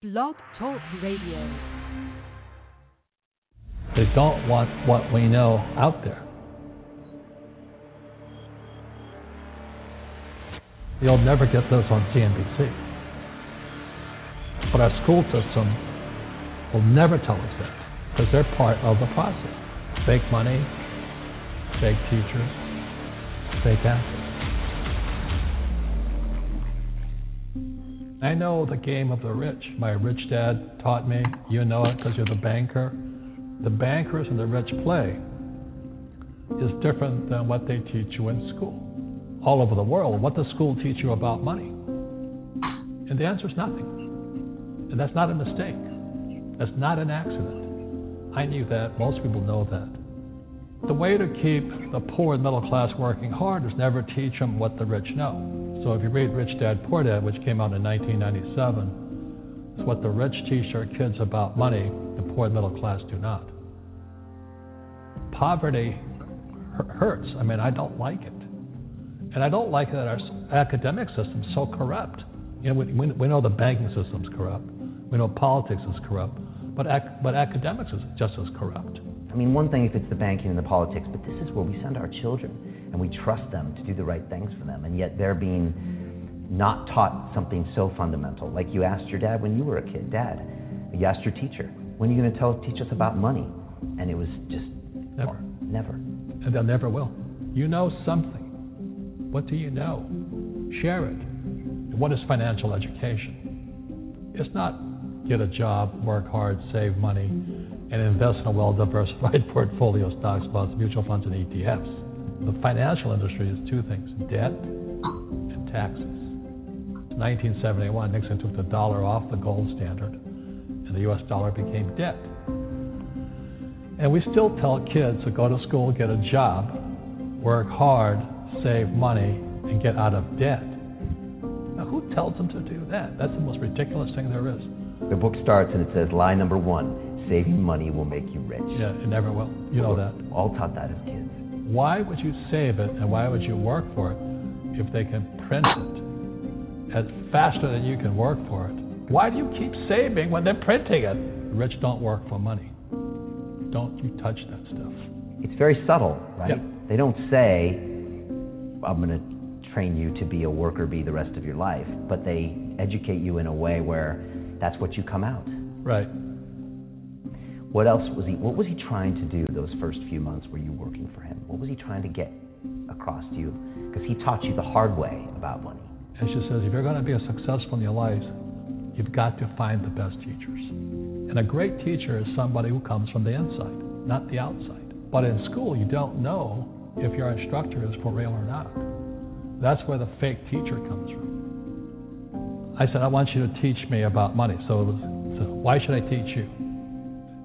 Blog Talk Radio. They don't want what we know out there. You'll never get this on CNBC. But our school system will never tell us that because they're part of the process. Fake money, fake teachers, fake assets. I know the game of the rich. My rich dad taught me. You know it because you're the banker. The bankers and the rich play is different than what they teach you in school. All over the world, what does school teach you about money? And the answer is nothing. And that's not a mistake. That's not an accident. I knew that. Most people know that. The way to keep the poor and middle class working hard is never teach them what the rich know. So if you read Rich Dad Poor Dad, which came out in 1997, it's what the rich teach their kids about money, the poor middle class do not. Poverty hurts. I mean, I don't like it. And I don't like that our academic system's so corrupt. You know, we, we know the banking system's corrupt. We know politics is corrupt. But, ac- but academics is just as corrupt. I mean, one thing if it's the banking and the politics, but this is where we send our children and we trust them to do the right things for them, and yet they're being not taught something so fundamental. Like you asked your dad when you were a kid, Dad, you asked your teacher, when are you going to tell teach us about money? And it was just never, well, never, and they'll never will. You know something. What do you know? Share it. What is financial education? It's not get a job, work hard, save money, and invest in a well diversified portfolio of stocks, bonds, mutual funds, and ETFs. The financial industry is two things debt and taxes. 1971, Nixon took the dollar off the gold standard, and the US dollar became debt. And we still tell kids to go to school, get a job, work hard, save money, and get out of debt. Now, who tells them to do that? That's the most ridiculous thing there is. The book starts and it says, lie number one saving money will make you rich. Yeah, it never will. You know that. All taught that as kids. Why would you save it and why would you work for it if they can print it at faster than you can work for it? Why do you keep saving when they're printing it? The rich don't work for money. Don't you touch that stuff. It's very subtle, right? Yep. They don't say, I'm going to train you to be a worker bee the rest of your life, but they educate you in a way where that's what you come out. Right. What else was he? What was he trying to do those first few months? Were you working for him? What was he trying to get across to you? Because he taught you the hard way about money. And she says, if you're going to be a successful in your life, you've got to find the best teachers. And a great teacher is somebody who comes from the inside, not the outside. But in school, you don't know if your instructor is for real or not. That's where the fake teacher comes from. I said, I want you to teach me about money. So, was, so why should I teach you?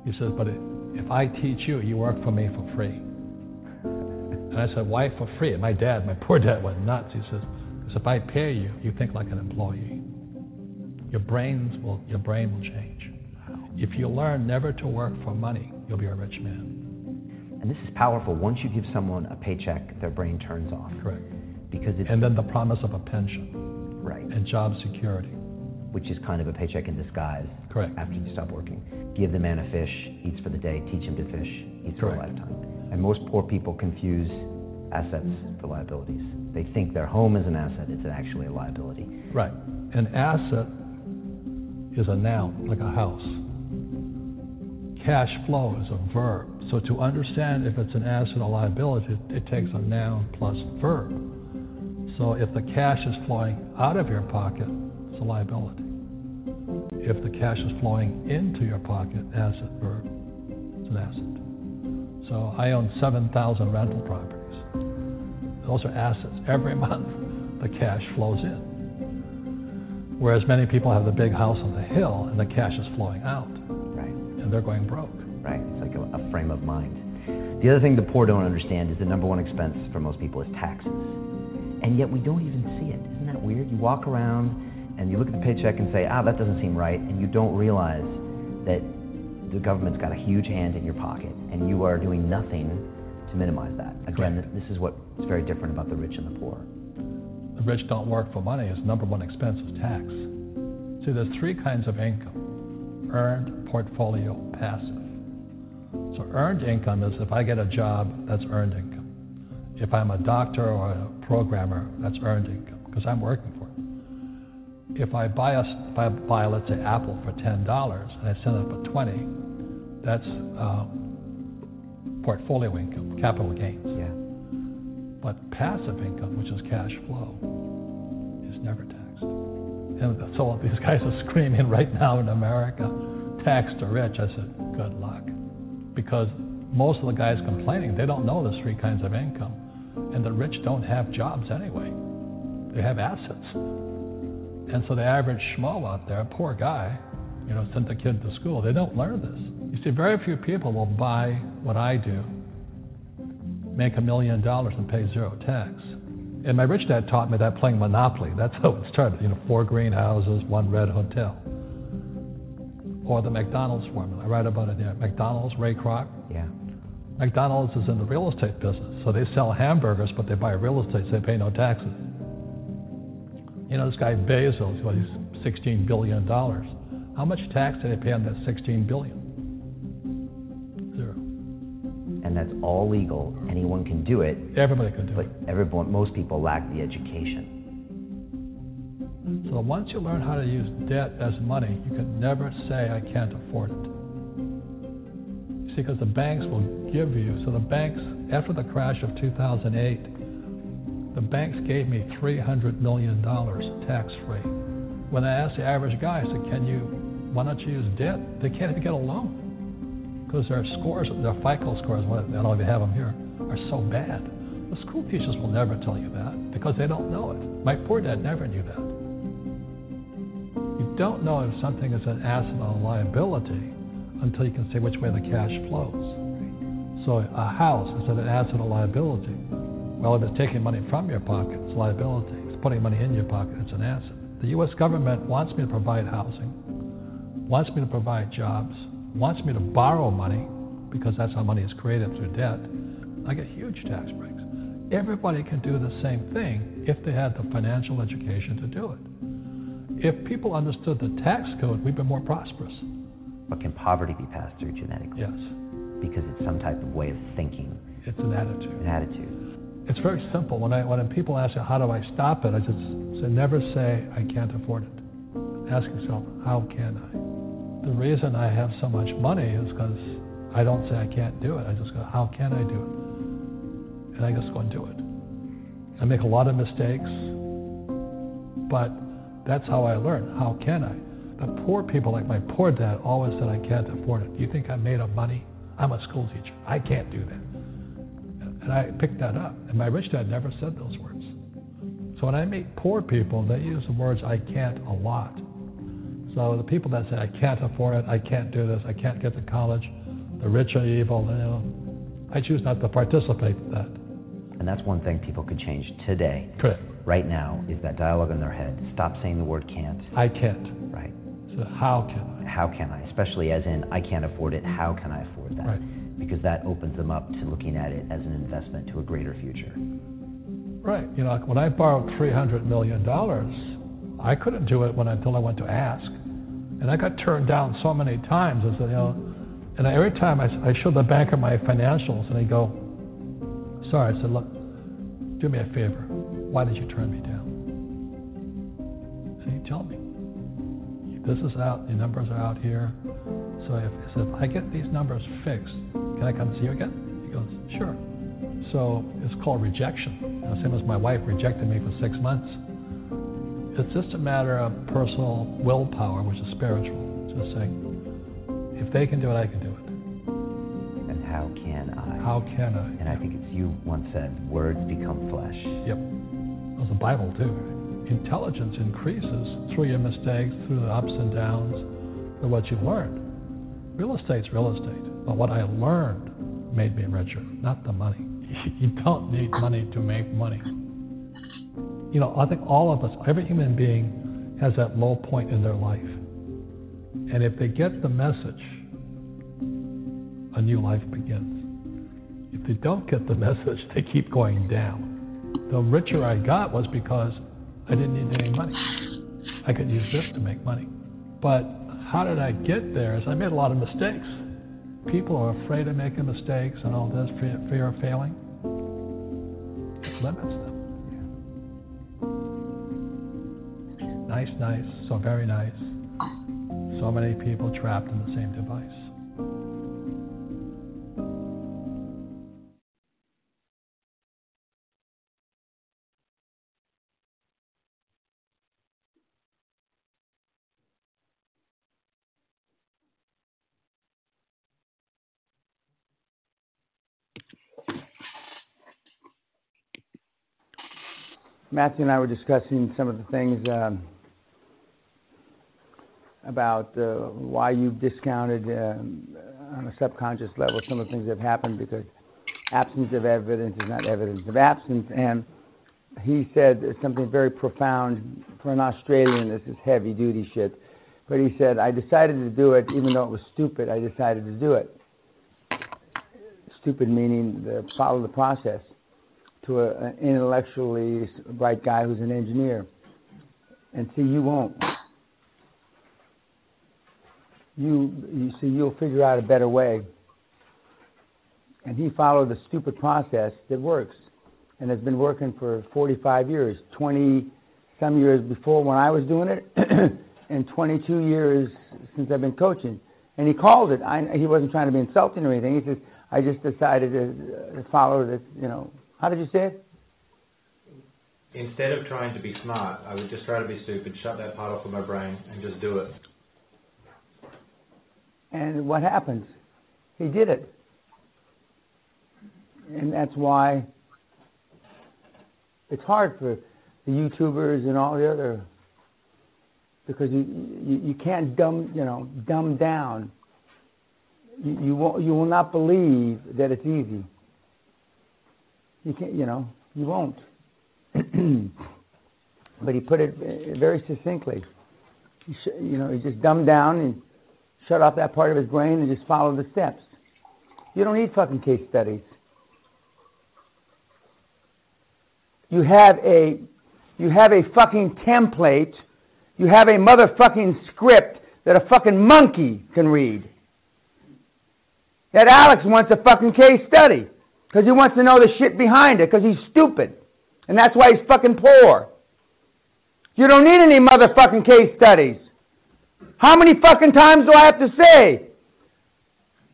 He says, but if I teach you, you work for me for free. And I said, why for free? And my dad, my poor dad went nuts. He says, because if I pay you, you think like an employee. Your brains will, your brain will change. If you learn never to work for money, you'll be a rich man. And this is powerful. Once you give someone a paycheck, their brain turns off. Correct. Because it's, and then the promise of a pension. Right. And job security which is kind of a paycheck in disguise. Correct. After you stop working, give the man a fish, eats for the day, teach him to fish, eats for a lifetime. And most poor people confuse assets mm-hmm. for liabilities. They think their home is an asset; it's actually a liability. Right. An asset is a noun, like a house. Cash flow is a verb. So to understand if it's an asset or liability, it takes a noun plus verb. So if the cash is flowing out of your pocket, it's a liability. If the cash is flowing into your pocket, asset verb, it's an asset. So I own 7,000 rental properties. Those are assets. Every month, the cash flows in. Whereas many people have the big house on the hill and the cash is flowing out. Right. And they're going broke. Right. It's like a, a frame of mind. The other thing the poor don't understand is the number one expense for most people is taxes. And yet we don't even see it. Isn't that weird? You walk around and you look at the paycheck and say, ah, that doesn't seem right, and you don't realize that the government's got a huge hand in your pocket, and you are doing nothing to minimize that. Again, Correct. this is what's very different about the rich and the poor. The rich don't work for money. His number one expense is tax. See, there's three kinds of income earned portfolio passive. So earned income is if I get a job, that's earned income. If I'm a doctor or a programmer, that's earned income because I'm working for. If I buy a, if I buy let's say Apple for ten dollars and I send it for twenty, that's uh, portfolio income, capital gains. Yeah. But passive income, which is cash flow, is never taxed. And so these guys are screaming right now in America, tax the rich. I said, good luck. Because most of the guys complaining, they don't know there's three kinds of income. And the rich don't have jobs anyway. They have assets. And so the average schmo out there, poor guy, you know, sent the kid to school, they don't learn this. You see, very few people will buy what I do, make a million dollars and pay zero tax. And my rich dad taught me that playing Monopoly. That's how it started. You know, four greenhouses, one red hotel. Or the McDonald's formula. I write about it there. McDonald's, Ray Kroc. Yeah. McDonald's is in the real estate business. So they sell hamburgers, but they buy real estate, so they pay no taxes. You know, this guy Bezos, what, he's $16 billion. How much tax did they pay on that 16 billion? Zero. And that's all legal. Anyone can do it. Everybody can do But it. everyone, most people lack the education. So once you learn how to use debt as money, you can never say, I can't afford it. See, because the banks will give you, so the banks, after the crash of 2008, the banks gave me $300 million tax free. When I asked the average guy, I said, Can you, why don't you use debt? They can't even get a loan because their scores, their FICO scores, I don't know if you have them here, are so bad. The school teachers will never tell you that because they don't know it. My poor dad never knew that. You don't know if something is an asset or a liability until you can see which way the cash flows. So a house is an asset or liability? Well, if it's taking money from your pocket, it's liability. It's putting money in your pocket, it's an asset. The U.S. government wants me to provide housing, wants me to provide jobs, wants me to borrow money because that's how money is created through debt. I get huge tax breaks. Everybody can do the same thing if they had the financial education to do it. If people understood the tax code, we'd be more prosperous. But can poverty be passed through genetically? Yes, Because it's some type of way of thinking, it's an attitude. an attitude. It's very simple. When I when people ask how do I stop it, I just say never say I can't afford it. Ask yourself how can I. The reason I have so much money is because I don't say I can't do it. I just go how can I do it, and I just go and do it. I make a lot of mistakes, but that's how I learn. How can I? The poor people, like my poor dad, always said I can't afford it. You think I'm made of money? I'm a school teacher. I can't do that. And I picked that up. And my rich dad never said those words. So when I meet poor people, they use the words I can't a lot. So the people that say I can't afford it, I can't do this, I can't get to college, the rich are evil, you know, I choose not to participate in that. And that's one thing people could change today, Correct. right now, is that dialogue in their head. Stop saying the word can't, I can't. right? So how can I? How can I? Especially as in, I can't afford it, how can I afford that? Right. Because that opens them up to looking at it as an investment to a greater future. Right. You know, when I borrowed $300 million, I couldn't do it when until I went to ask. And I got turned down so many times. I said, you know, and every time I, I showed the banker my financials, and he'd go, sorry. I said, look, do me a favor. Why did you turn me down? So he tell me. This is out, the numbers are out here. So if, he said, I get these numbers fixed, can I come see you again? He goes, sure. So it's called rejection. Know, same as my wife rejected me for six months. It's just a matter of personal willpower, which is spiritual. Just saying, if they can do it, I can do it. And how can I? How can I? And I think it's you once said, words become flesh. Yep. That's the Bible too. Intelligence increases through your mistakes, through the ups and downs, through what you've learned. Real estate's real estate, but what I learned made me richer, not the money. You don't need money to make money. You know, I think all of us, every human being has that low point in their life. And if they get the message, a new life begins. If they don't get the message, they keep going down. The richer I got was because I didn't need any money. I could use this to make money. But how did I get there? Is I made a lot of mistakes. People are afraid of making mistakes and all this fear of failing. It limits them. Nice, nice, so very nice. So many people trapped in the same device. Matthew and I were discussing some of the things um, about uh, why you've discounted um, on a subconscious level some of the things that have happened because absence of evidence is not evidence of absence. And he said something very profound for an Australian. This is heavy duty shit. But he said, I decided to do it even though it was stupid. I decided to do it. Stupid meaning the, follow the process to a, an intellectually bright guy who's an engineer. And see, you won't. You, you see, you'll figure out a better way. And he followed the stupid process that works and has been working for 45 years, 20 some years before when I was doing it, and 22 years since I've been coaching. And he called it. I, he wasn't trying to be insulting or anything. He says, I just decided to, to follow this, you know, how did you say it? Instead of trying to be smart, I would just try to be stupid, shut that part off of my brain, and just do it. And what happens? He did it. And that's why it's hard for the YouTubers and all the other because you you, you can't dumb you know dumb down. You you, won't, you will not believe that it's easy. You can't, you know, you won't. but he put it very succinctly. He sh- you know, he just dumbed down and shut off that part of his brain and just follow the steps. You don't need fucking case studies. You have a you have a fucking template. You have a motherfucking script that a fucking monkey can read. That Alex wants a fucking case study. Because he wants to know the shit behind it, because he's stupid. And that's why he's fucking poor. You don't need any motherfucking case studies. How many fucking times do I have to say?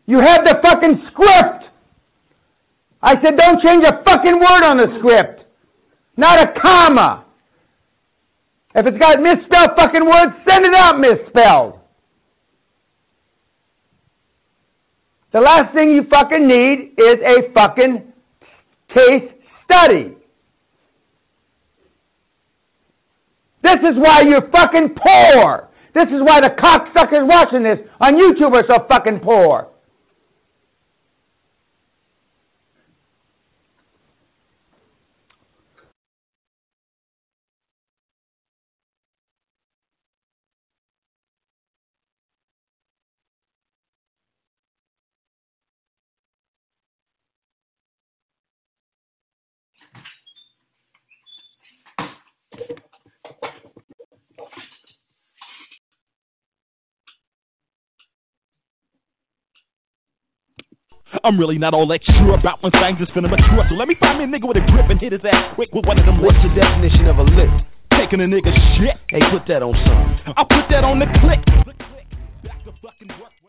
You have the fucking script. I said, don't change a fucking word on the script. Not a comma. If it's got misspelled fucking words, send it out misspelled. The last thing you fucking need is a fucking case study. This is why you're fucking poor. This is why the cocksuckers watching this on YouTube are so fucking poor. I'm really not all that sure about when things is finna mature. So let me find me a nigga with a grip and hit his ass quick with one of them. What's the definition of a lick? Taking a nigga shit. Hey, put that on something. I'll put that on the click.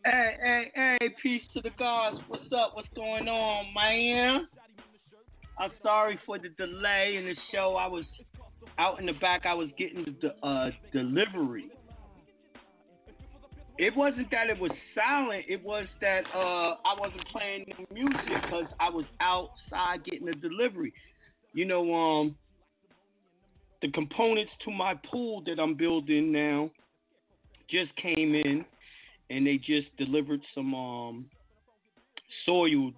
Hey, hey, hey, peace to the gods. What's up? What's going on, man? I'm sorry for the delay in the show. I was out in the back. I was getting the uh, delivery it wasn't that it was silent. It was that uh, I wasn't playing music because I was outside getting a delivery. You know, um, the components to my pool that I'm building now just came in, and they just delivered some um, soil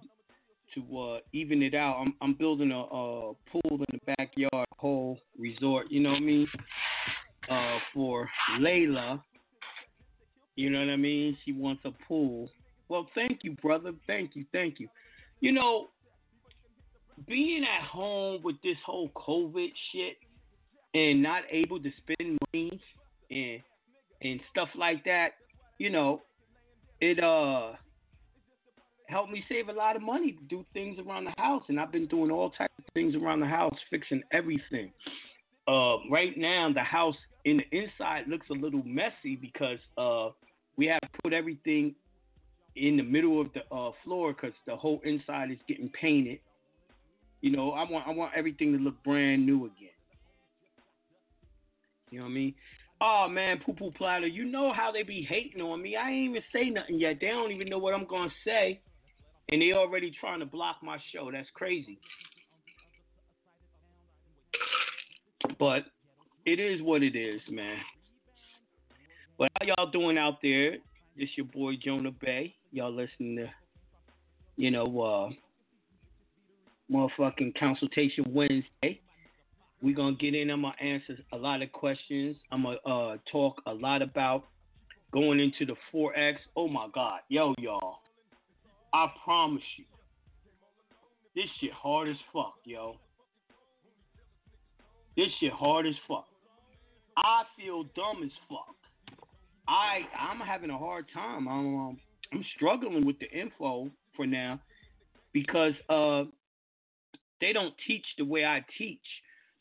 to uh, even it out. I'm, I'm building a, a, pool in the backyard, whole resort. You know what I mean? Uh, for Layla you know what I mean? She wants a pool. Well, thank you, brother. Thank you, thank you. You know, being at home with this whole COVID shit and not able to spend money and and stuff like that, you know, it uh helped me save a lot of money to do things around the house, and I've been doing all types of things around the house, fixing everything. Uh, right now, the house in the inside looks a little messy because uh, we have put everything in the middle of the uh, floor because the whole inside is getting painted. You know, I want I want everything to look brand new again. You know what I mean? Oh man, poo poo platter. You know how they be hating on me. I ain't even say nothing yet. They don't even know what I'm gonna say, and they already trying to block my show. That's crazy. But it is what it is, man. But how y'all doing out there? This your boy Jonah Bey. Y'all listening to, you know, uh, motherfucking consultation Wednesday. We're gonna get in. I'm gonna answer a lot of questions. I'm gonna uh, talk a lot about going into the forex. Oh my God, yo, y'all. I promise you, this shit hard as fuck, yo. This shit hard as fuck. I feel dumb as fuck. I I'm having a hard time. I'm um, I'm struggling with the info for now because uh they don't teach the way I teach.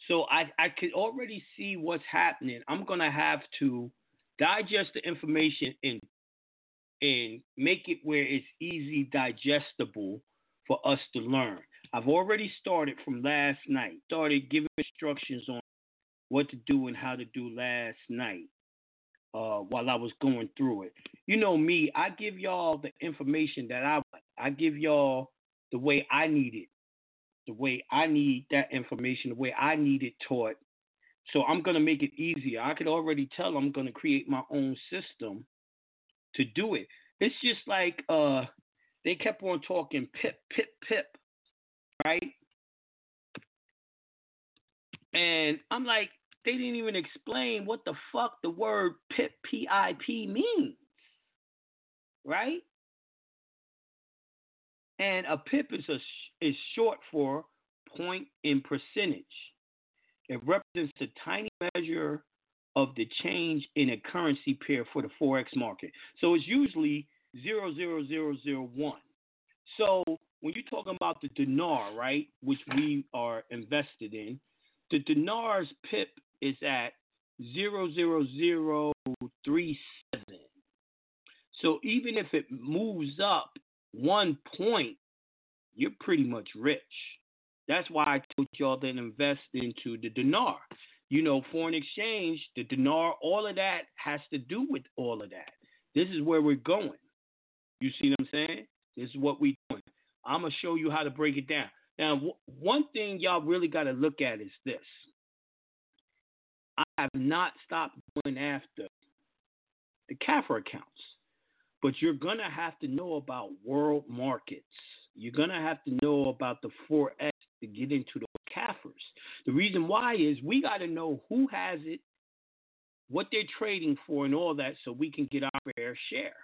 So I I could already see what's happening. I'm gonna have to digest the information and and make it where it's easy digestible for us to learn. I've already started from last night. Started giving instructions on what to do and how to do last night uh, while I was going through it. You know me, I give y'all the information that I want. I give y'all the way I need it, the way I need that information, the way I need it taught. So I'm gonna make it easier. I could already tell I'm gonna create my own system to do it. It's just like uh, they kept on talking pip, pip, pip, right? And I'm like, they didn't even explain what the fuck the word PIP, P-I-P means, right? And a pip is a is short for point in percentage. It represents the tiny measure of the change in a currency pair for the forex market. So it's usually zero zero zero zero one. So when you're talking about the dinar, right, which we are invested in, the dinar's pip is at 00037. So even if it moves up one point, you're pretty much rich. That's why I told y'all to invest into the dinar. You know, foreign exchange, the dinar, all of that has to do with all of that. This is where we're going. You see what I'm saying? This is what we're doing. I'm going to show you how to break it down. Now, w- one thing y'all really got to look at is this I have not stopped going after the CAFR accounts, but you're going to have to know about world markets. You're going to have to know about the forex to get into those CAFRs. The reason why is we got to know who has it, what they're trading for, and all that so we can get our fair share.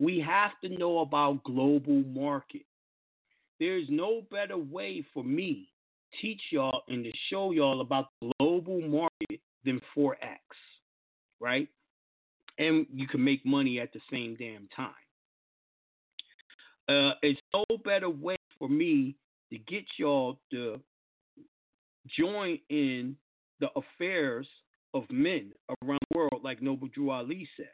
We have to know about global market. There's no better way for me to teach y'all and to show y'all about the global market than forex, right? And you can make money at the same damn time. Uh, it's no better way for me to get y'all to join in the affairs of men around the world, like Noble Drew Ali said.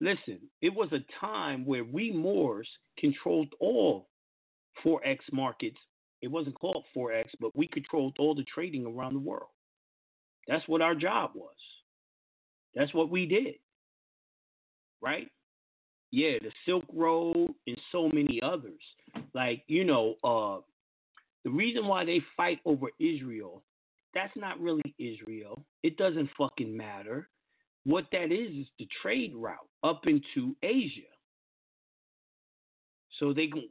Listen, it was a time where we Moors controlled all forex markets. It wasn't called forex, but we controlled all the trading around the world. That's what our job was. That's what we did. Right? Yeah, the Silk Road and so many others. Like, you know, uh the reason why they fight over Israel, that's not really Israel. It doesn't fucking matter. What that is is the trade route up into Asia. So they can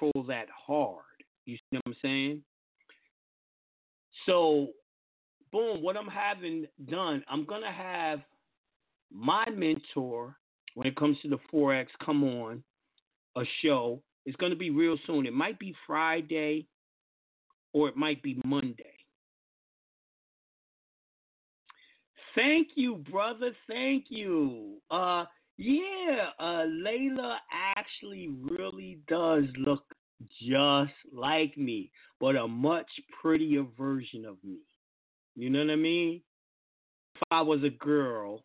control that hard. You see what I'm saying? So boom, what I'm having done, I'm gonna have my mentor when it comes to the forex come on a show. It's gonna be real soon. It might be Friday or it might be Monday. Thank you, brother. Thank you. Uh, Yeah, uh, Layla actually really does look just like me, but a much prettier version of me. You know what I mean? If I was a girl,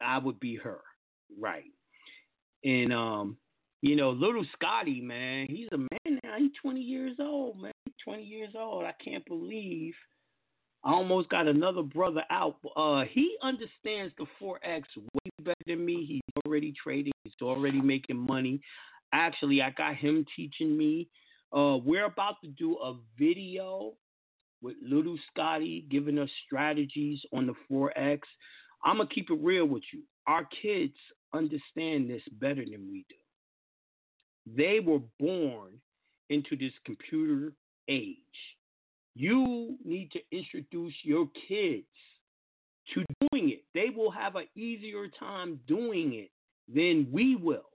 I would be her, right? And um, you know, little Scotty, man, he's a man now. He's 20 years old, man. 20 years old. I can't believe I almost got another brother out. Uh, he understands the forex way better than me. He's already trading. He's already making money. Actually, I got him teaching me. Uh, we're about to do a video with Little Scotty giving us strategies on the forex. I'm gonna keep it real with you. Our kids understand this better than we do. They were born into this computer age. You need to introduce your kids to doing it. They will have an easier time doing it than we will.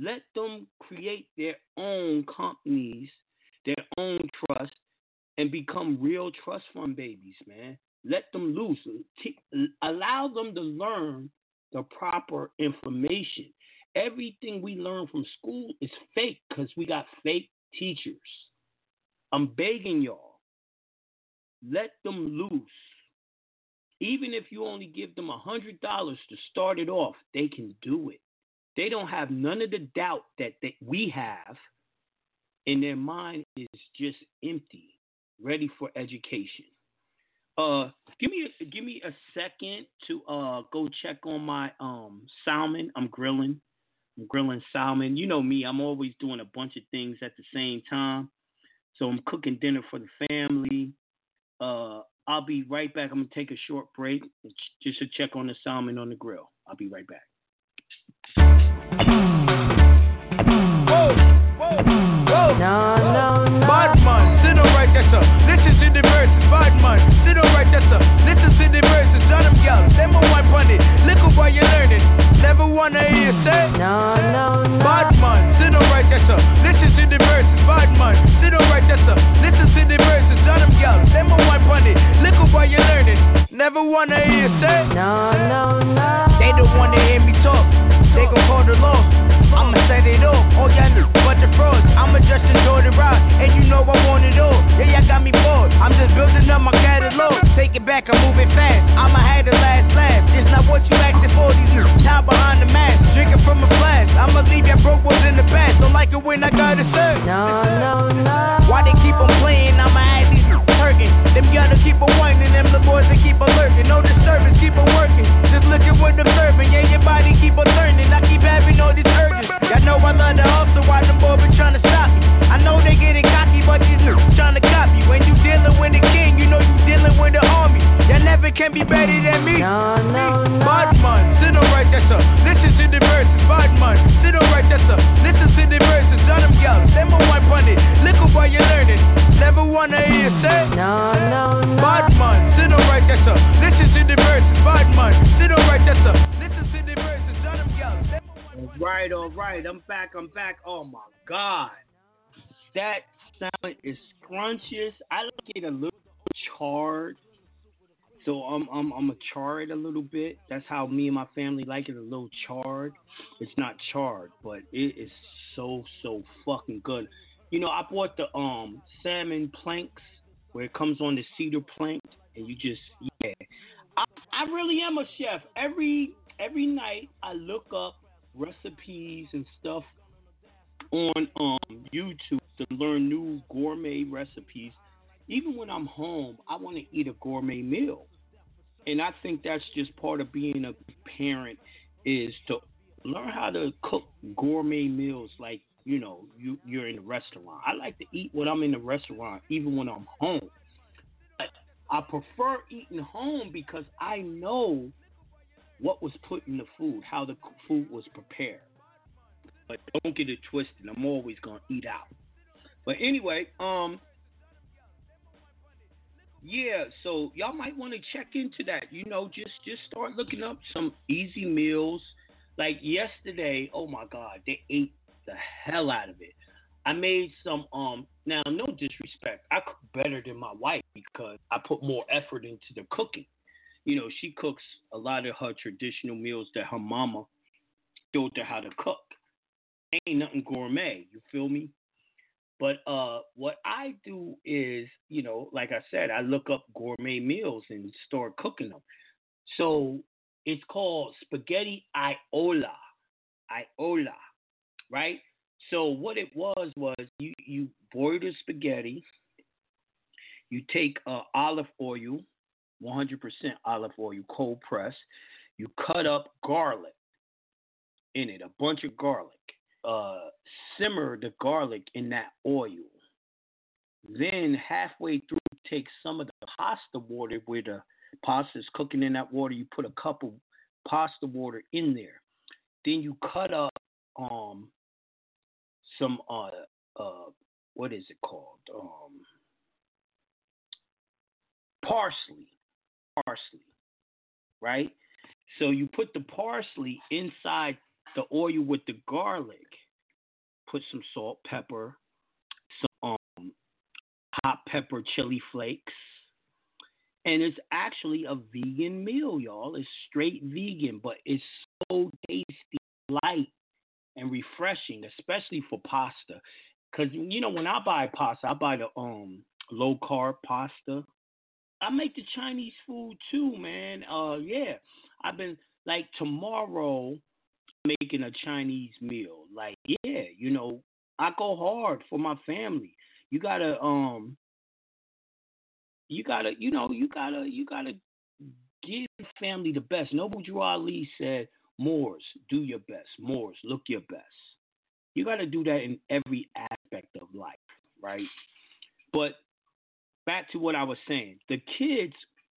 Let them create their own companies, their own trust, and become real trust fund babies, man. Let them loose. Allow them to learn the proper information. Everything we learn from school is fake because we got fake teachers. I'm begging y'all, let them loose. Even if you only give them a $100 to start it off, they can do it. They don't have none of the doubt that they, we have, and their mind is just empty, ready for education. Uh, give me a, give me a second to uh go check on my um salmon. I'm grilling. I'm grilling salmon. You know me. I'm always doing a bunch of things at the same time. So I'm cooking dinner for the family. Uh, I'll be right back. I'm gonna take a short break just to check on the salmon on the grill. I'll be right back. Whoa, whoa, whoa. No, no, no. Bad man, sit down right sir. Listen to the verses. Tell them, them a one bunny. Look at what you're learning. Never wanna hear say. No, no, no. Bad man, sit down right sir. Listen to the verses. Bad man, sit down right there, sir. Listen to the verses. Them, them a one bunny. Look at what you're learning. Never wanna hear say. No, no, no. They don't wanna hear me talk. They gon' call the law. I'ma set it off. Oh, all y'all know but the frauds. I'ma just enjoy the ride. And you know I want it all. Yeah, y'all got me bored. I'm just building up my catalog. Take it back, I'm moving fast. I'ma have the last laugh. It's not what you acting for. These now behind the mask. Drinking from a flask. I'ma leave y'all broke ones in the past. Don't like it when I got it served. No, no, no. Why they keep on playing? I'ma have these. Them gotta keep on whining. Them the boys that keep on lurking. No disturbance, keep on working. Just looking what I'm serving. Yeah, your body keep on turning. I keep having all these urges. Y'all know I love the hustle. Why them boys been trying to stop me? I know they getting cocky, but these niggas trying to copy. When you dealing with the king, you know you dealing with the army. Y'all never can be better than me. No, no, no. Badman, sit on right there, sir. Listen to the verses. Badman, sit on right there, sir. Listen to the verses. Let them yell. Them a one bunny. Look at what you're learning. Never wanna hear say. No, no, no. Badman, sit on right the verses. Badman, sit right All right, all right. I'm back. I'm back. Oh my God, that salmon is scrumptious. I like it a little charred. So I'm I'm I'm gonna char it a little bit. That's how me and my family like it, a little charred. It's not charred, but it is so so fucking good. You know, I bought the um salmon planks where it comes on the cedar plank, and you just yeah. I, I really am a chef. Every every night I look up recipes and stuff on um YouTube to learn new gourmet recipes. Even when I'm home, I want to eat a gourmet meal. And I think that's just part of being a parent is to learn how to cook gourmet meals like, you know, you, you're in the restaurant. I like to eat when I'm in the restaurant, even when I'm home. But I prefer eating home because I know what was put in the food, how the food was prepared. But don't get it twisted. I'm always gonna eat out. But anyway, um, yeah, so y'all might want to check into that. You know, just just start looking up some easy meals. Like yesterday, oh my God, they ate the hell out of it. I made some um now no disrespect. I cook better than my wife because I put more effort into the cooking. you know, she cooks a lot of her traditional meals that her mama taught her how to cook. Ain't nothing gourmet, you feel me? But uh, what I do is, you know, like I said, I look up gourmet meals and start cooking them. So it's called spaghetti iola, iola, right? So what it was was you you boil the spaghetti. You take uh, olive oil, 100% olive oil, cold press. You cut up garlic in it, a bunch of garlic. Uh, simmer the garlic in that oil. Then halfway through, take some of the pasta water where the pasta is cooking in that water. You put a cup of pasta water in there. Then you cut up um some uh uh what is it called? Um parsley parsley right? So you put the parsley inside the oil with the garlic put some salt pepper some um hot pepper chili flakes and it's actually a vegan meal y'all. It's straight vegan but it's so tasty light and refreshing, especially for pasta. Cause you know when I buy pasta, I buy the um low carb pasta. I make the Chinese food too, man. Uh, yeah, I've been like tomorrow making a Chinese meal. Like, yeah, you know, I go hard for my family. You gotta um, you gotta, you know, you gotta, you gotta give family the best. Noble Drew Ali said, Moors, do your best. Moors, look your best. You got to do that in every aspect of life, right? But back to what I was saying the kids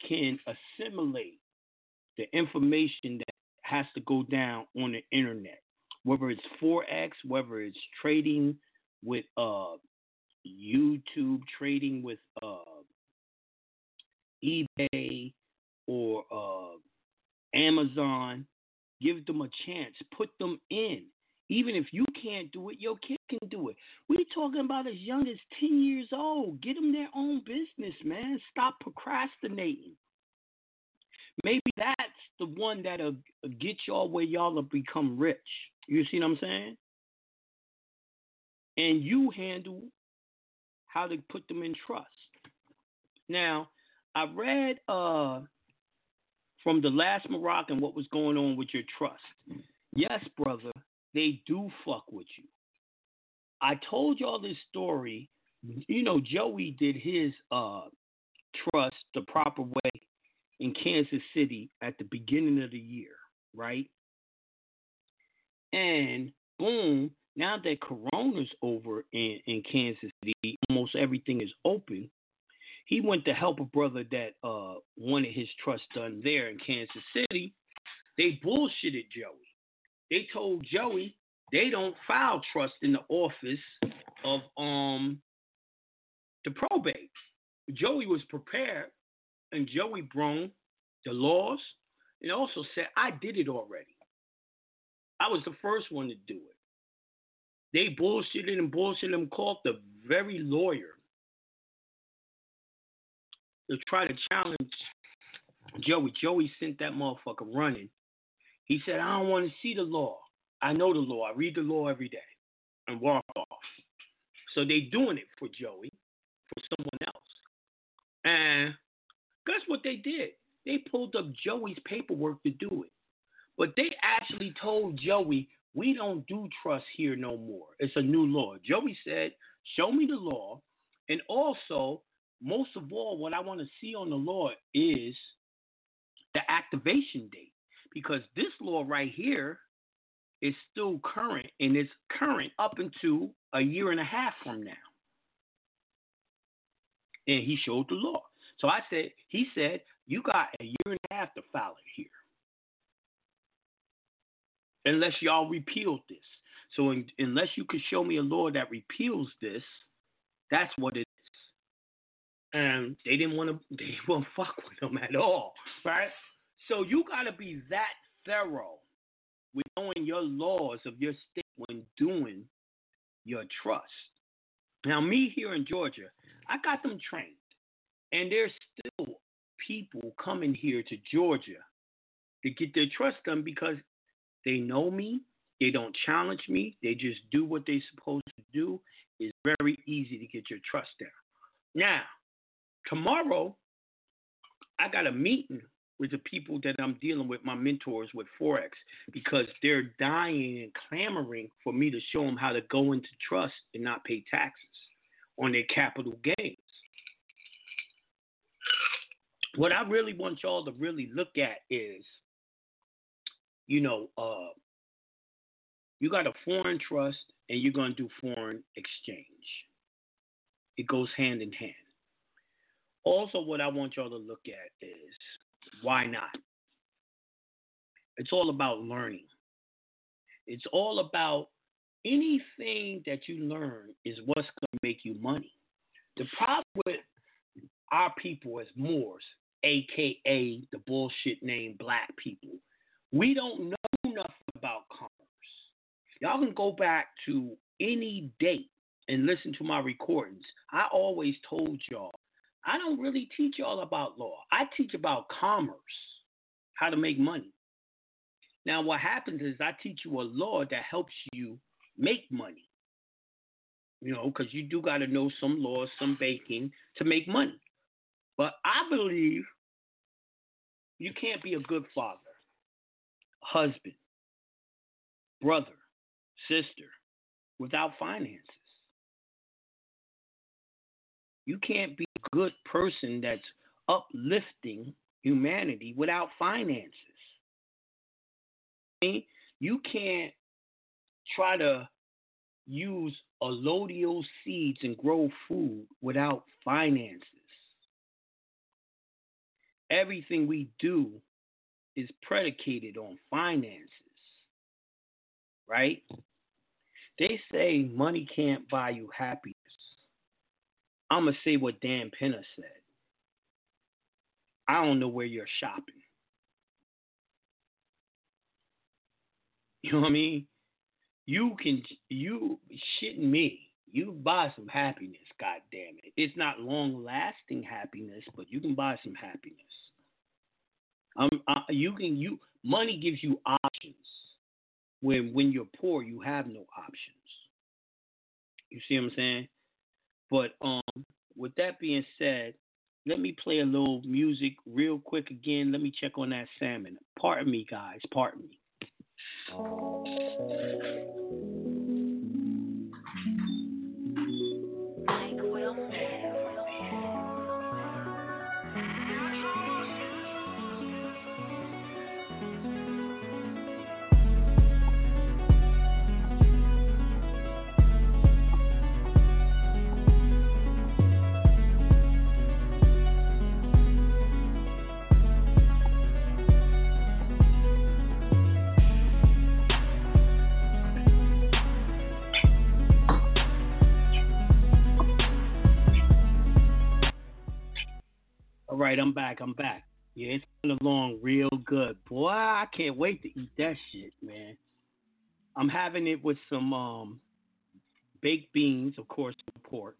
can assimilate the information that has to go down on the internet, whether it's Forex, whether it's trading with uh, YouTube, trading with uh, eBay or uh, Amazon Give them a chance. Put them in. Even if you can't do it, your kid can do it. we talking about as young as 10 years old. Get them their own business, man. Stop procrastinating. Maybe that's the one that'll get y'all where y'all will become rich. You see what I'm saying? And you handle how to put them in trust. Now, I read uh from the last Moroccan what was going on with your trust. Yes, brother, they do fuck with you. I told y'all this story. You know, Joey did his uh, trust the proper way in Kansas City at the beginning of the year, right? And boom, now that Corona's over in, in Kansas City, almost everything is open. He went to help a brother that uh, wanted his trust done there in Kansas City. They bullshitted Joey. They told Joey they don't file trust in the office of um the probate. Joey was prepared, and Joey brung the laws and also said, I did it already. I was the first one to do it. They bullshitted and bullshitted and called the very lawyer to try to challenge Joey. Joey sent that motherfucker running. He said, I don't want to see the law. I know the law. I read the law every day and walk off. So they doing it for Joey, for someone else. And guess what they did? They pulled up Joey's paperwork to do it. But they actually told Joey, we don't do trust here no more. It's a new law. Joey said, show me the law. And also, most of all, what I want to see on the law is the activation date because this law right here is still current and it's current up until a year and a half from now. And he showed the law. So I said, he said, you got a year and a half to file it here. Unless y'all repealed this. So in, unless you could show me a law that repeals this, that's what it and they didn't want to they won't fuck with them at all, right? So you got to be that thorough with knowing your laws of your state when doing your trust. Now, me here in Georgia, I got them trained, and there's still people coming here to Georgia to get their trust done because they know me, they don't challenge me, they just do what they're supposed to do. It's very easy to get your trust down. Now, tomorrow, I got a meeting with the people that I'm dealing with, my mentors with Forex, because they're dying and clamoring for me to show them how to go into trust and not pay taxes on their capital gains. What I really want y'all to really look at is, you know, uh, you got a foreign trust and you're going to do foreign exchange. It goes hand in hand. Also, what I want y'all to look at is why not? It's all about learning. It's all about anything that you learn is what's going to make you money. The problem with our people as Moors, aka the bullshit name black people, we don't know nothing about commerce. Y'all can go back to any date and listen to my recordings. I always told y'all I don't really teach y'all about law. I teach about commerce, how to make money. Now, what happens is I teach you a law that helps you make money. You know, because you do got to know some laws, some banking to make money. But I believe you can't be a good father, husband, brother, sister without finances. You can't be a good person that's uplifting humanity without finances. You can't try to use allodial seeds and grow food without finances. Everything we do is predicated on finances, right? They say money can't buy you happiness. I'm going to say what Dan Penner said. I don't know where you're shopping. You know what I mean? You can, you shitting me. You buy some happiness, God damn it. It's not long lasting happiness, but you can buy some happiness. Um, uh, you can, you, money gives you options. When, when you're poor, you have no options. You see what I'm saying? But um, with that being said, let me play a little music real quick again. Let me check on that salmon. Pardon me, guys. Pardon me. Right, I'm back. I'm back. Yeah, it's coming along real good. Boy, I can't wait to eat that shit, man. I'm having it with some um, baked beans, of course, pork.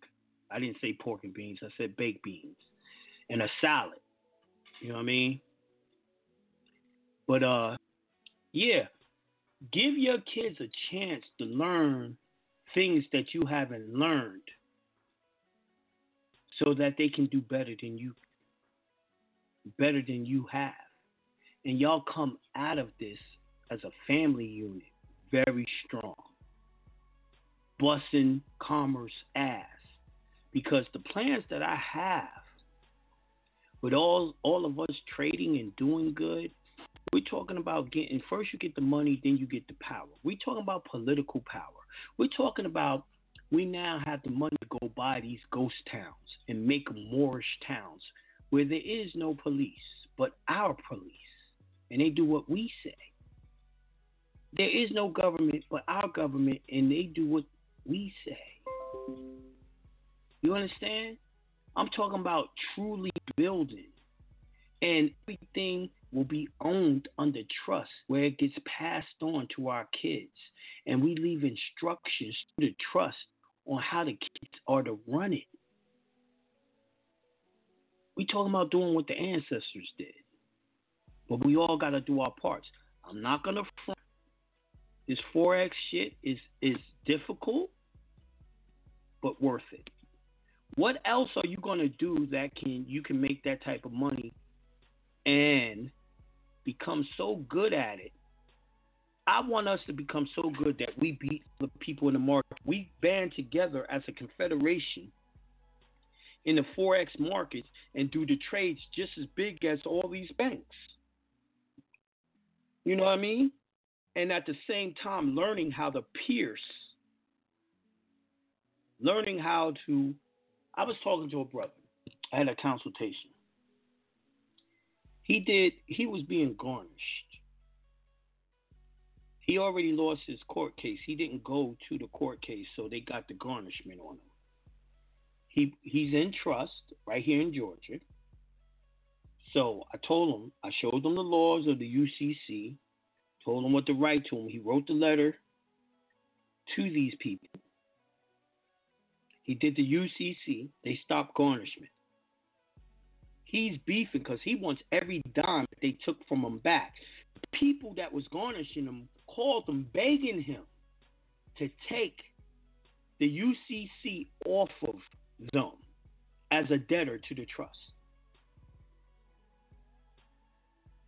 I didn't say pork and beans. I said baked beans and a salad. You know what I mean? But uh, yeah, give your kids a chance to learn things that you haven't learned, so that they can do better than you better than you have. And y'all come out of this as a family unit very strong, busting commerce ass. Because the plans that I have with all all of us trading and doing good, we're talking about getting first you get the money, then you get the power. We're talking about political power. We're talking about we now have the money to go buy these ghost towns and make them Moorish towns where there is no police but our police, and they do what we say. There is no government but our government, and they do what we say. You understand? I'm talking about truly building, and everything will be owned under trust, where it gets passed on to our kids, and we leave instructions to the trust on how the kids are to run it. We talking about doing what the ancestors did. But we all got to do our parts. I'm not gonna front. This forex shit is is difficult, but worth it. What else are you gonna do that can you can make that type of money and become so good at it? I want us to become so good that we beat the people in the market. We band together as a confederation in the forex markets and do the trades just as big as all these banks. You know what I mean? And at the same time, learning how to pierce, learning how to. I was talking to a brother. I had a consultation. He did. He was being garnished. He already lost his court case. He didn't go to the court case, so they got the garnishment on him. He he's in trust right here in Georgia. So I told him, I showed him the laws of the UCC, told him what to write to him. He wrote the letter to these people. He did the UCC. They stopped garnishment. He's beefing because he wants every dime that they took from him back. The people that was garnishing him called him, begging him to take the UCC off of them as a debtor to the trust.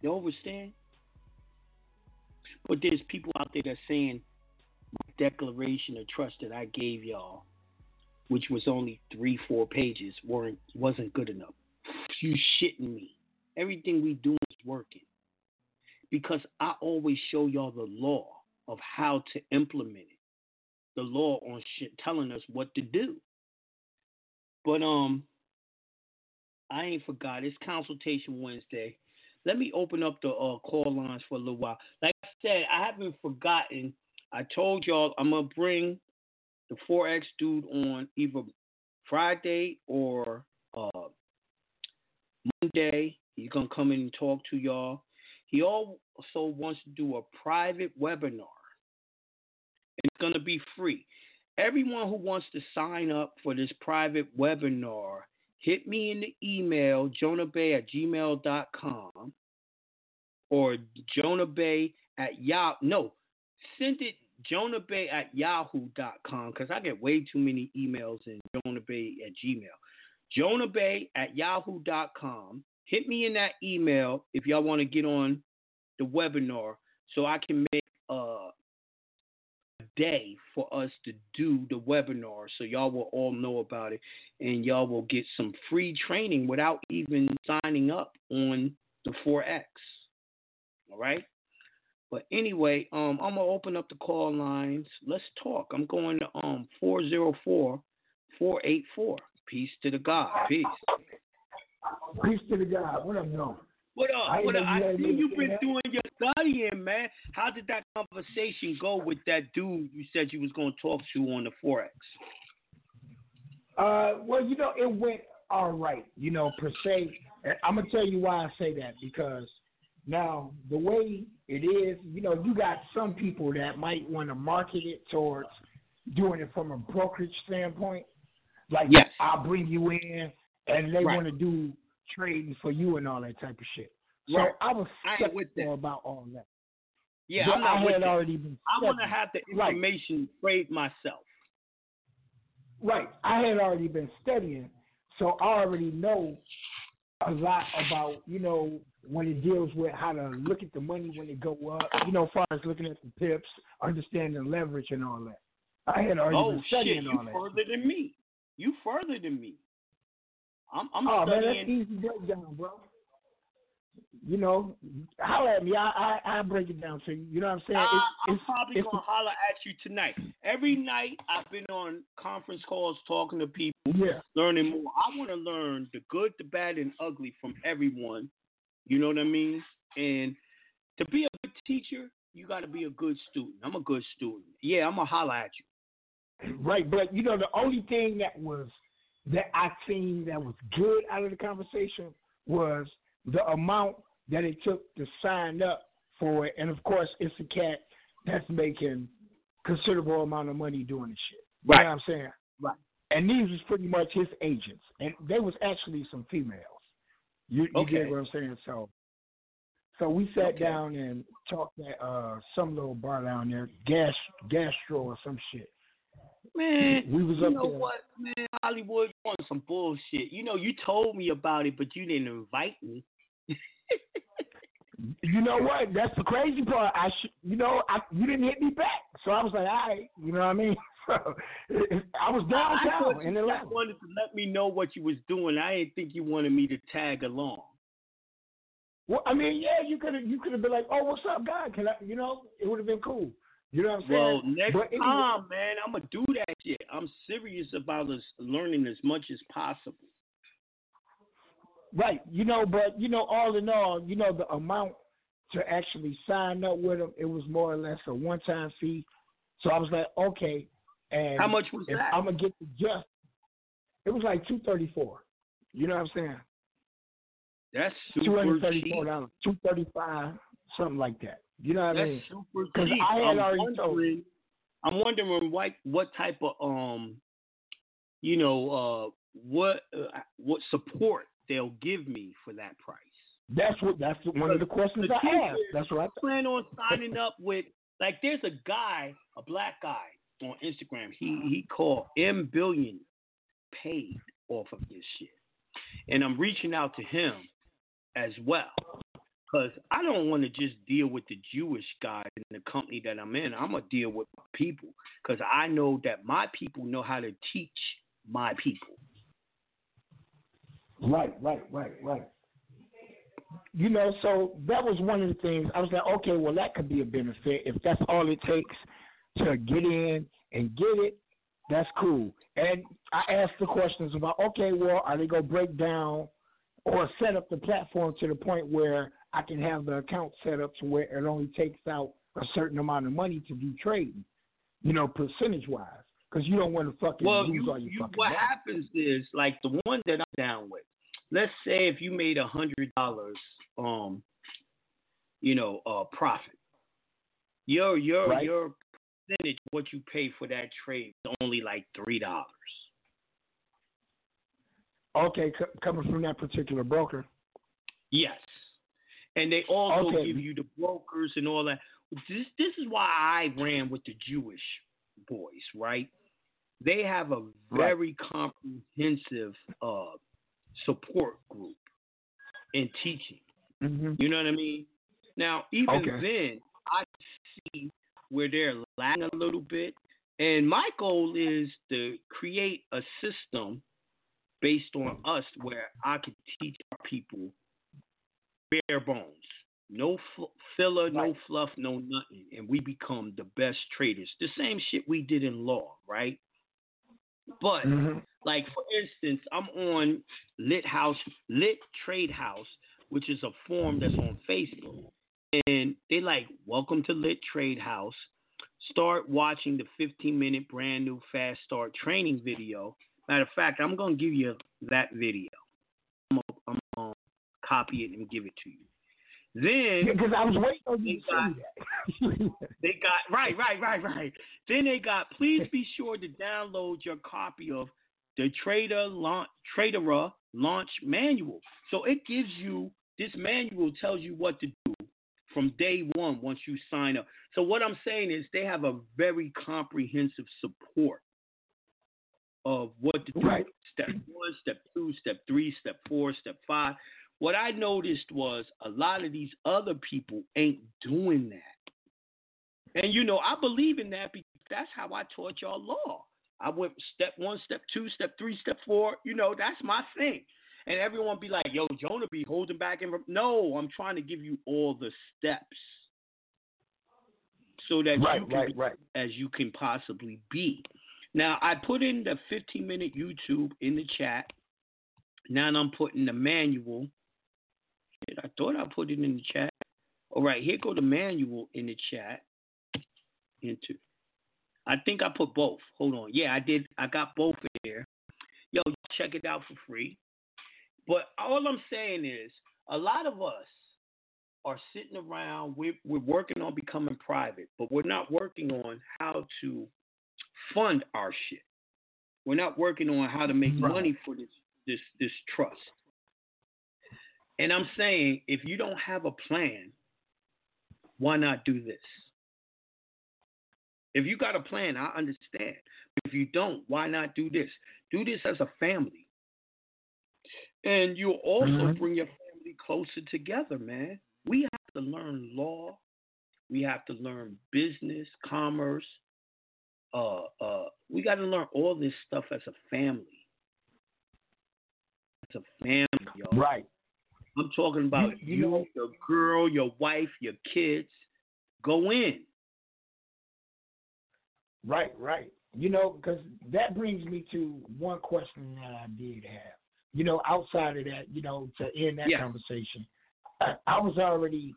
You understand? But there's people out there that saying my declaration of trust that I gave y'all, which was only three, four pages, weren't wasn't good enough. You shitting me. Everything we do is working. Because I always show y'all the law of how to implement it. The law on shit telling us what to do. But um I ain't forgot. It's consultation Wednesday. Let me open up the uh, call lines for a little while. Like I said, I haven't forgotten. I told y'all I'm gonna bring the forex dude on either Friday or uh, Monday. He's gonna come in and talk to y'all. He also wants to do a private webinar. It's gonna be free. Everyone who wants to sign up for this private webinar hit me in the email, jonahbey at gmail.com or jonahbey at yahoo. No, send it jonahbey at yahoo.com because I get way too many emails in jonahbey at gmail. jonahbey at yahoo.com. Hit me in that email if y'all want to get on the webinar so I can make uh, day for us to do the webinar so y'all will all know about it and y'all will get some free training without even signing up on the forex. All right? But anyway, um I'm to open up the call lines. Let's talk. I'm going to um 404 484. Peace to the God. Peace. Peace to the God. What up, no? What up? What up? I see you've been doing your studying, man. How did that conversation go with that dude you said you was going to talk to on the forex? Uh, well, you know, it went all right. You know, per se. I'm gonna tell you why I say that because now the way it is, you know, you got some people that might want to market it towards doing it from a brokerage standpoint. Like, yes. I'll bring you in, and they Right. want to do trading for you and all that type of shit. So Right. I was I skeptical with that. about all that. Yeah, But I'm not I had already been. I want to have the Right. information trade myself. Right. I had already been studying, so I already know a lot about, you know, when it deals with how to look at the money when it go up, you know, as far as looking at the pips, understanding leverage and all that. I had already Oh been shit, studying you all that. further than me. You further than me. I'm, I'm oh man, that's easy breakdown, bro. You know, holler at me. I I I break it down to you. You know what I'm saying? It's- I'm it's- probably it's- gonna holler at you tonight. Every night I've been on conference calls talking to people, Yeah. learning more. I want to learn the good, the bad, and ugly from everyone. You know what I mean? And to be a good teacher, you got to be a good student. I'm a good student. Yeah, I'm gonna holler at you. Right, but you know the only thing that was that I seen that was good out of the conversation was the amount that it took to sign up for it, and of course it's a cat that's making considerable amount of money doing this shit. You Right. know what I'm saying? Right. And these was pretty much his agents, and they was actually some females. You, you Okay. get what I'm saying? So, so we sat down and talked at uh, some little bar down there, gas gastro or some shit. Man, We was you know there. what, man? Hollywood on some bullshit. You know, you told me about it, but you didn't invite me. You know what? That's the crazy part. I sh- you know, I you didn't hit me back, so I was like, all right, you know what I mean? So I was I downtown thought in you Atlanta. wanted to let me know what you was doing. I didn't think you wanted me to tag along. Well, I mean, yeah, you could have you could have been like, oh, what's up, guy? Can I? You know, it would have been cool. You know what I'm saying? Well, next anyway- time, man, I'm gonna do that shit. I'm serious about us learning as much as possible. Right. You know, but you know, all in all, you know, the amount to actually sign up with them, it was more or less a one time fee. So I was like, okay. And How much was that? I'm gonna get the just it was like two thirty four. You know what I'm saying? That's Two hundred thirty cheap. four dollars. Two thirty five, something like that. You know what I That's mean? super 'Cause cheap. I had I'm already wondering, I'm wondering what what type of um, you know, uh, what uh, what support they'll give me for that price. That's what that's one of the questions The I asked. That's what I I plan on signing up with like there's a guy, a black guy on Instagram. He he called M Billion paid off of this shit. And I'm reaching out to him as well. Cause I don't want to just deal with the Jewish guy in the company that I'm in. I'm gonna deal with my people. Cause I know that my people know how to teach my people. Right, right, right, right. You know, so that was one of the things. I was like, okay, well, that could be a benefit if that's all it takes to get in and get it. That's cool. And I asked the questions about, okay, well, are they gonna break down or set up the platform to the point where I can have the account set up to where it only takes out a certain amount of money to do trading, you know, percentage wise, because you don't want to fucking Well, lose you, all your you, fucking what money. happens is like the one that I'm down with. Let's say if you made a hundred dollars, um, you know, uh, profit. Your your Right. your percentage what you pay for that trade is only like three dollars. Okay, c- coming from that particular broker. Yes, and they also Okay. give you the brokers and all that. This this is why I ran with the Jewish boys, right? They have a very comprehensive uh, support group in teaching. Mm-hmm. You know what I mean? Now, even Okay. then, I see where they're lacking a little bit. And my goal is to create a system based on us where I can teach our people bare bones. No f- filler, no fluff, no nothing. And we become the best traders. The same shit we did in law, right? But Mm-hmm. like for instance, I'm on Lit House, Lit Trade House, which is a forum that's on Facebook, and they like, "Welcome to Lit Trade House. Start watching the 15 minute brand new fast start training video." Matter of fact, I'm gonna give you that video. I'm gonna, I'm gonna copy it and give it to you. Then Because I was waiting on you they got, they got right, right, right, right. Then they got. Please be sure to download your copy of the Trader Launch Trader Launch Manual. So it gives you this manual tells you what to do from day one once you sign up. So what I'm saying is they have a very comprehensive support of what to do. Right. Step one, step two, step three, step four, step five. What I noticed was a lot of these other people ain't doing that. And you know, I believe in that because that's how I taught y'all law. I went step one, step two, step three, step four. You know, that's my thing. And everyone be like, yo, Jonah be holding back. And no, I'm trying to give you all the steps so that Right, you can right, be right. as you can possibly be. Now, I put in the 15 minute YouTube in the chat. Now I'm putting the manual. Shit, I thought I put it in the chat. All right, here go the manual in the chat. Into, I think I put both. Hold on. Yeah, I did. I got both in there. Yo, check it out for free. But all I'm saying is, a lot of us are sitting around. We're, we're working on becoming private, but we're not working on how to fund our shit. We're not working on how to make Right. money for this this this trust. And I'm saying, if you don't have a plan, why not do this? If you got a plan, I understand. If you don't, why not do this? Do this as a family. And you'll also Mhm. bring your family closer together, man. We have to learn law. We have to learn business, commerce. Uh, uh, we got to learn all this stuff as a family. As a family, y'all. Right. I'm talking about You- you, you your girl, your wife, your kids. Go in. Right, right. You know, because that brings me to one question that I did have. You know, outside of that, you know, to end that Yeah. conversation, I, I was already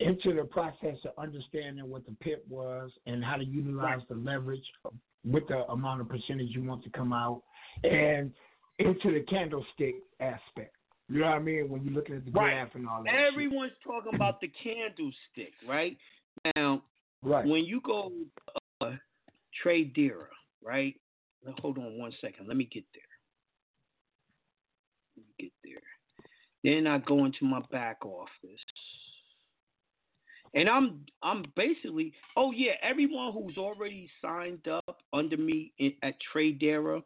into the process of understanding what the PIP was and how to utilize the leverage with the amount of percentage you want to come out, and into the candlestick aspect. You know what I mean? When you're looking at the Right. graph and all that. shit. Everyone's talking about the candlestick, right? Now, Right. when you go uh, Tradera, right? Now, hold on one second. Let me get there. Let me get there. Then I go into my back office. And I'm I'm basically oh yeah, everyone who's already signed up under me in, at Tradera,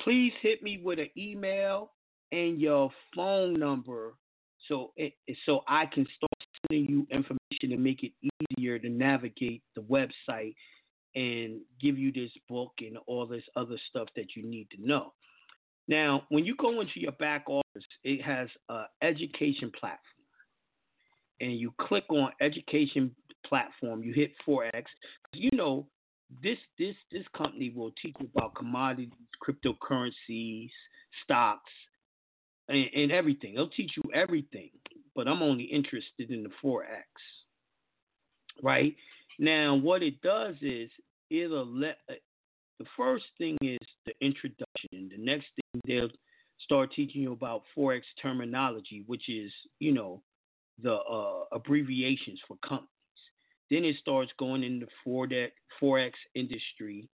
please hit me with an email and your phone number so it, so I can start sending you information to make it easier to navigate the website and give you this book and all this other stuff that you need to know. Now, when you go into your back office, it has a education platform. And you click on education platform, you hit forex. You know, this this this company will teach you about commodities, cryptocurrencies, stocks, and, and everything. They'll teach you everything, but I'm only interested in the forex. Right? Now, what it does is it'll let the first thing is the introduction. The next thing they'll start teaching you about forex terminology, which is, you know, the uh, abbreviations for companies. Then it starts going into forex industry,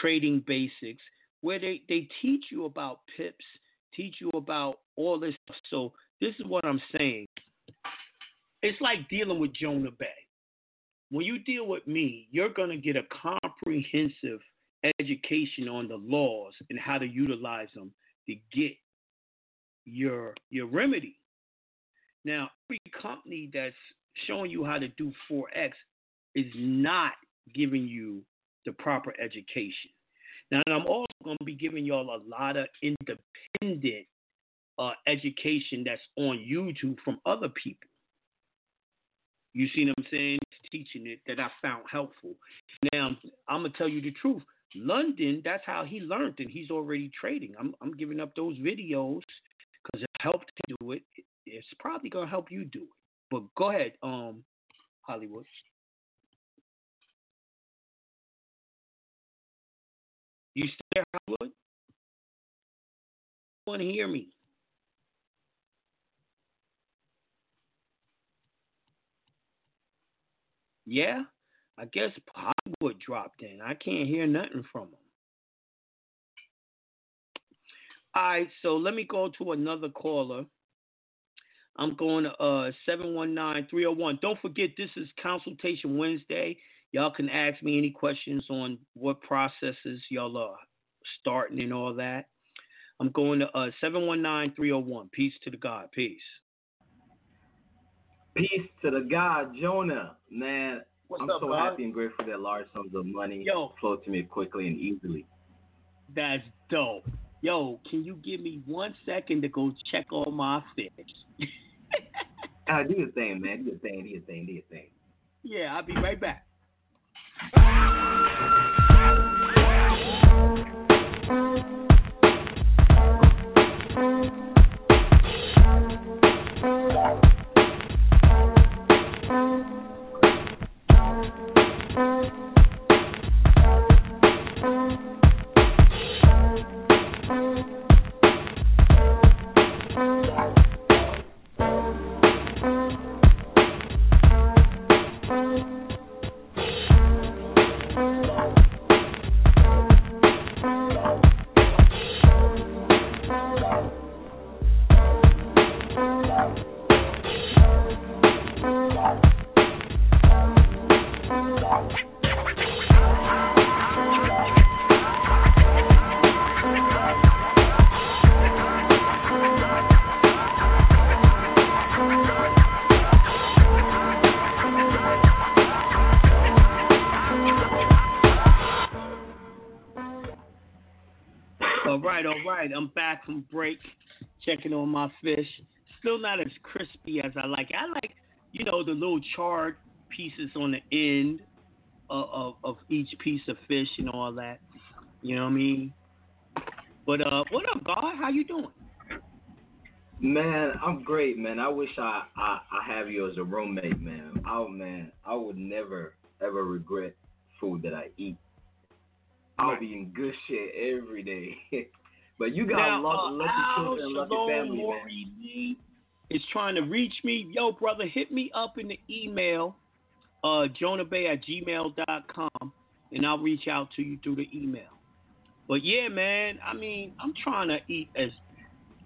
trading basics, where they, they teach you about pips, teach you about all this stuff. So this is what I'm saying. It's like dealing with Jonah Bey. When you deal with me, you're going to get a comprehensive education on the laws and how to utilize them to get your your remedy. Now, every company that's showing you how to do forex is not giving you the proper education. Now, I'm also going to be giving y'all a lot of independent uh, education that's on YouTube from other people. You see what I'm saying? Teaching it that I found helpful. Now, I'm going to tell you the truth. London, that's how he learned, and he's already trading. I'm, I'm giving up those videos because it helped him do it. It's probably going to help you do it. But go ahead, um, Hollywood. You still there, Hollywood? Want to hear me? Yeah, I guess Hollywood dropped in. I can't hear nothing from him. All right, so let me go to another caller. I'm going to uh 719-301. Don't forget this is consultation Wednesday. Y'all can ask me any questions on what processes y'all are starting and all that. I'm going to uh 719-301. Peace to the God. Peace. Peace to the God, Jonah. Man, What's I'm up, so God? happy and grateful that large sums of money Yo. flow to me quickly and easily. That's dope. Yo, can you give me one second to go check all my fish? Uh, do your thing, man. Do your thing. Do your thing. Do your thing. yeah, I'll be right back. Ah! Right. I'm back from break, checking on my fish. Still not as crispy as I like. I like, you know, the little charred pieces on the end of, of, of each piece of fish and all that. You know what I mean? But uh, what up, God? How you doing? Man, I'm great, man. I wish I, I I have you as a roommate, man. Oh man, I would never ever regret food that I eat. I'll Right. be in good shit every day. but you got now, lucky, uh, lucky Al children, and lucky family, man. Is trying to reach me. Yo, brother, hit me up in the email, uh, jonahbey at gmail.com, and I'll reach out to you through the email. But yeah, man, I mean, I'm trying to eat as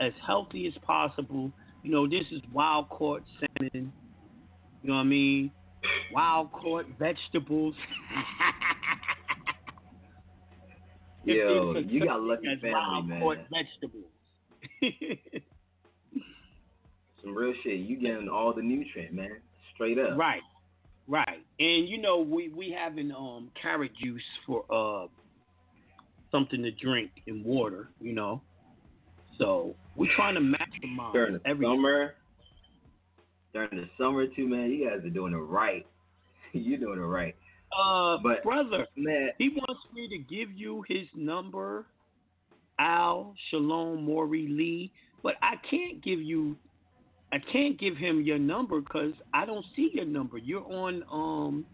as healthy as possible. You know, this is wild caught salmon. You know what I mean? Wild caught vegetables. Yo, it's you got lucky family, wild man. vegetables. Some real shit. You getting all the nutrient, man. Straight up. Right, right. And you know, we we having um carrot juice for uh something to drink and water. You know, so we're trying to maximize During the every summer, during the summer too, man. You guys are doing it right. You're doing it right. Uh, But brother, man, he wants me to give you his number, Al Shalom Maury Lee, but I can't give you. I can't give him your number because I don't see your number. You're on um,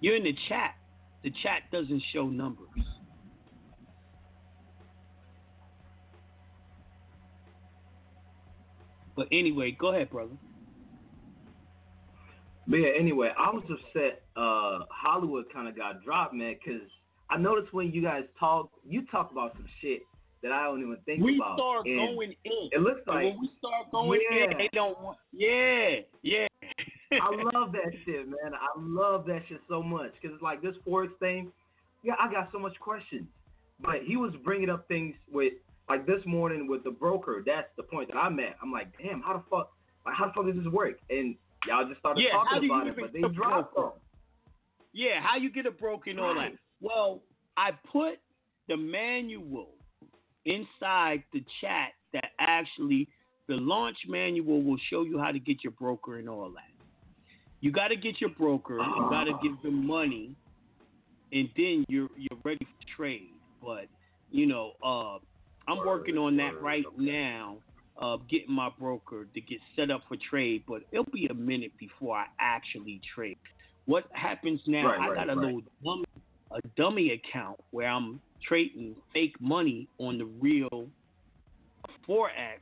you're in the chat. The chat doesn't show numbers. But anyway, go ahead, brother. But yeah, anyway, I was upset. Uh, Hollywood kind of got dropped, man, because I noticed when you guys talk, you talk about some shit that I don't even think we about. start And going in. It looks And like when we start going in, they don't want. Yeah, yeah. I love that shit, man. I love that shit so much because it's like this Forex thing. Yeah, I got so much questions, but he was bringing up things with like this morning with the broker. That's the point that I'm at. I'm like, damn, how the fuck, like how the fuck does this work? And y'all just started Yeah, talking you about it, but they get dropped them. Yeah, how you get a broker and all that. Well, I put the manual inside the chat that actually the launch manual will show you how to get your broker and all that. You got to get your broker. You got to give them money, and then you're you're ready for trade. But you know, uh, I'm working on that right now. Uh, getting my broker to get set up for trade, but it'll be a minute before I actually trade. What happens now? Right, I right, got a right. little dummy, a dummy account where I'm trading fake money on the real forex,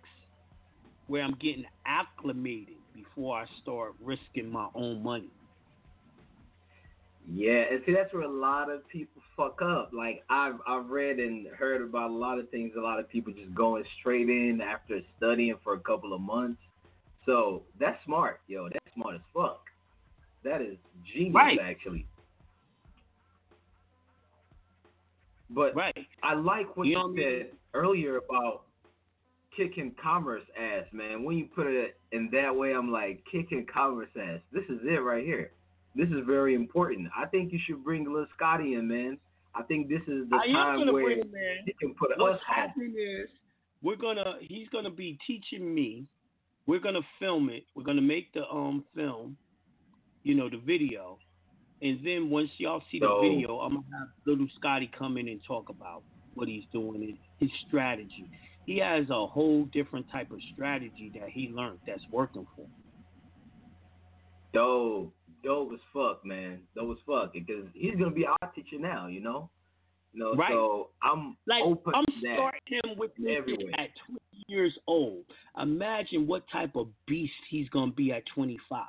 where I'm getting acclimated before I start risking my own money. Yeah, and see that's where a lot of people fuck up. Like I've I've read and heard about a lot of things. A lot of people just going straight in after studying for a couple of months. So that's smart, yo. That's smart as fuck. That is genius, Right. actually. But right. I like what You you, I mean? said earlier about kicking commerce ass, man. When you put it in that way, I'm like kicking commerce ass. This is it right here. This is very important. I think you should bring Lil Scotty in, man. I think this is the I time where bring him he can put What's us on. happening is we're gonna he's gonna be teaching me. We're gonna film it. We're gonna make the um film, you know, the video, and then once y'all see the So- video, I'm gonna have little Scotty come in and talk about what he's doing and his strategy. He has a whole different type of strategy that he learned that's working for him. Dope, dope as fuck, man. Dope as fuck because he's gonna be our teacher now. You know, you know. Right. So I'm Like open I'm starting him with everywhere. at 20 years old. Imagine what type of beast he's gonna be at 25.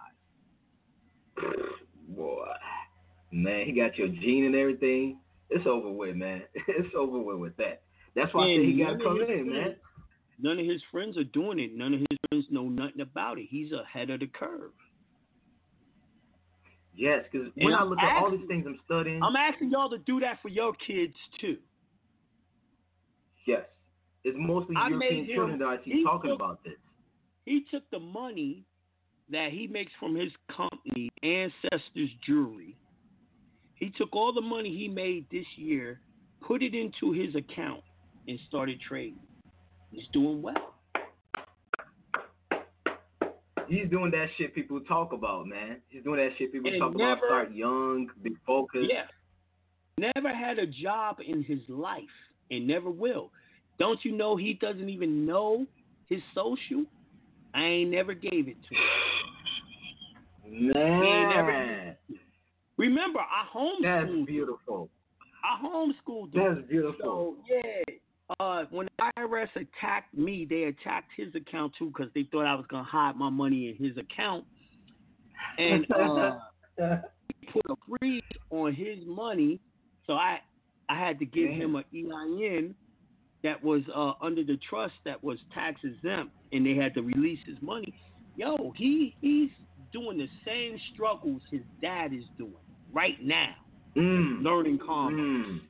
Boy, man, he got your gene and everything. It's over with, man. It's over with with that. That's why I say he got to come in, man. None of his friends are doing it. None of his friends know nothing about it. He's ahead of the curve. Yes, because when I look at all these things I'm studying, I'm asking y'all to do that for your kids too. yes, it's mostly I European him- children that I see talking took- about this. He took the money that he makes from his company, Ancestors Jewelry. He took all the money he made this year, put it into his account, and started trading. He's doing well. He's doing that shit people talk about, man. He's doing that shit people And talk never- about. Start young, be focused. Yeah. Never had a job in his life and never will. Don't you know he doesn't even know his social? I ain't never gave it to him. Man, Remember, I homeschooled. that's beautiful. I homeschooled. That's beautiful. So yeah, uh, when the IRS attacked me, they attacked his account too because they thought I was gonna hide my money in his account, and uh, put a freeze on his money. So I I had to give him an EIN that was uh, under the trust that was tax exempt, and they had to release his money. Yo, he he's doing the same struggles his dad is doing right now, Mm. learning commerce Mm.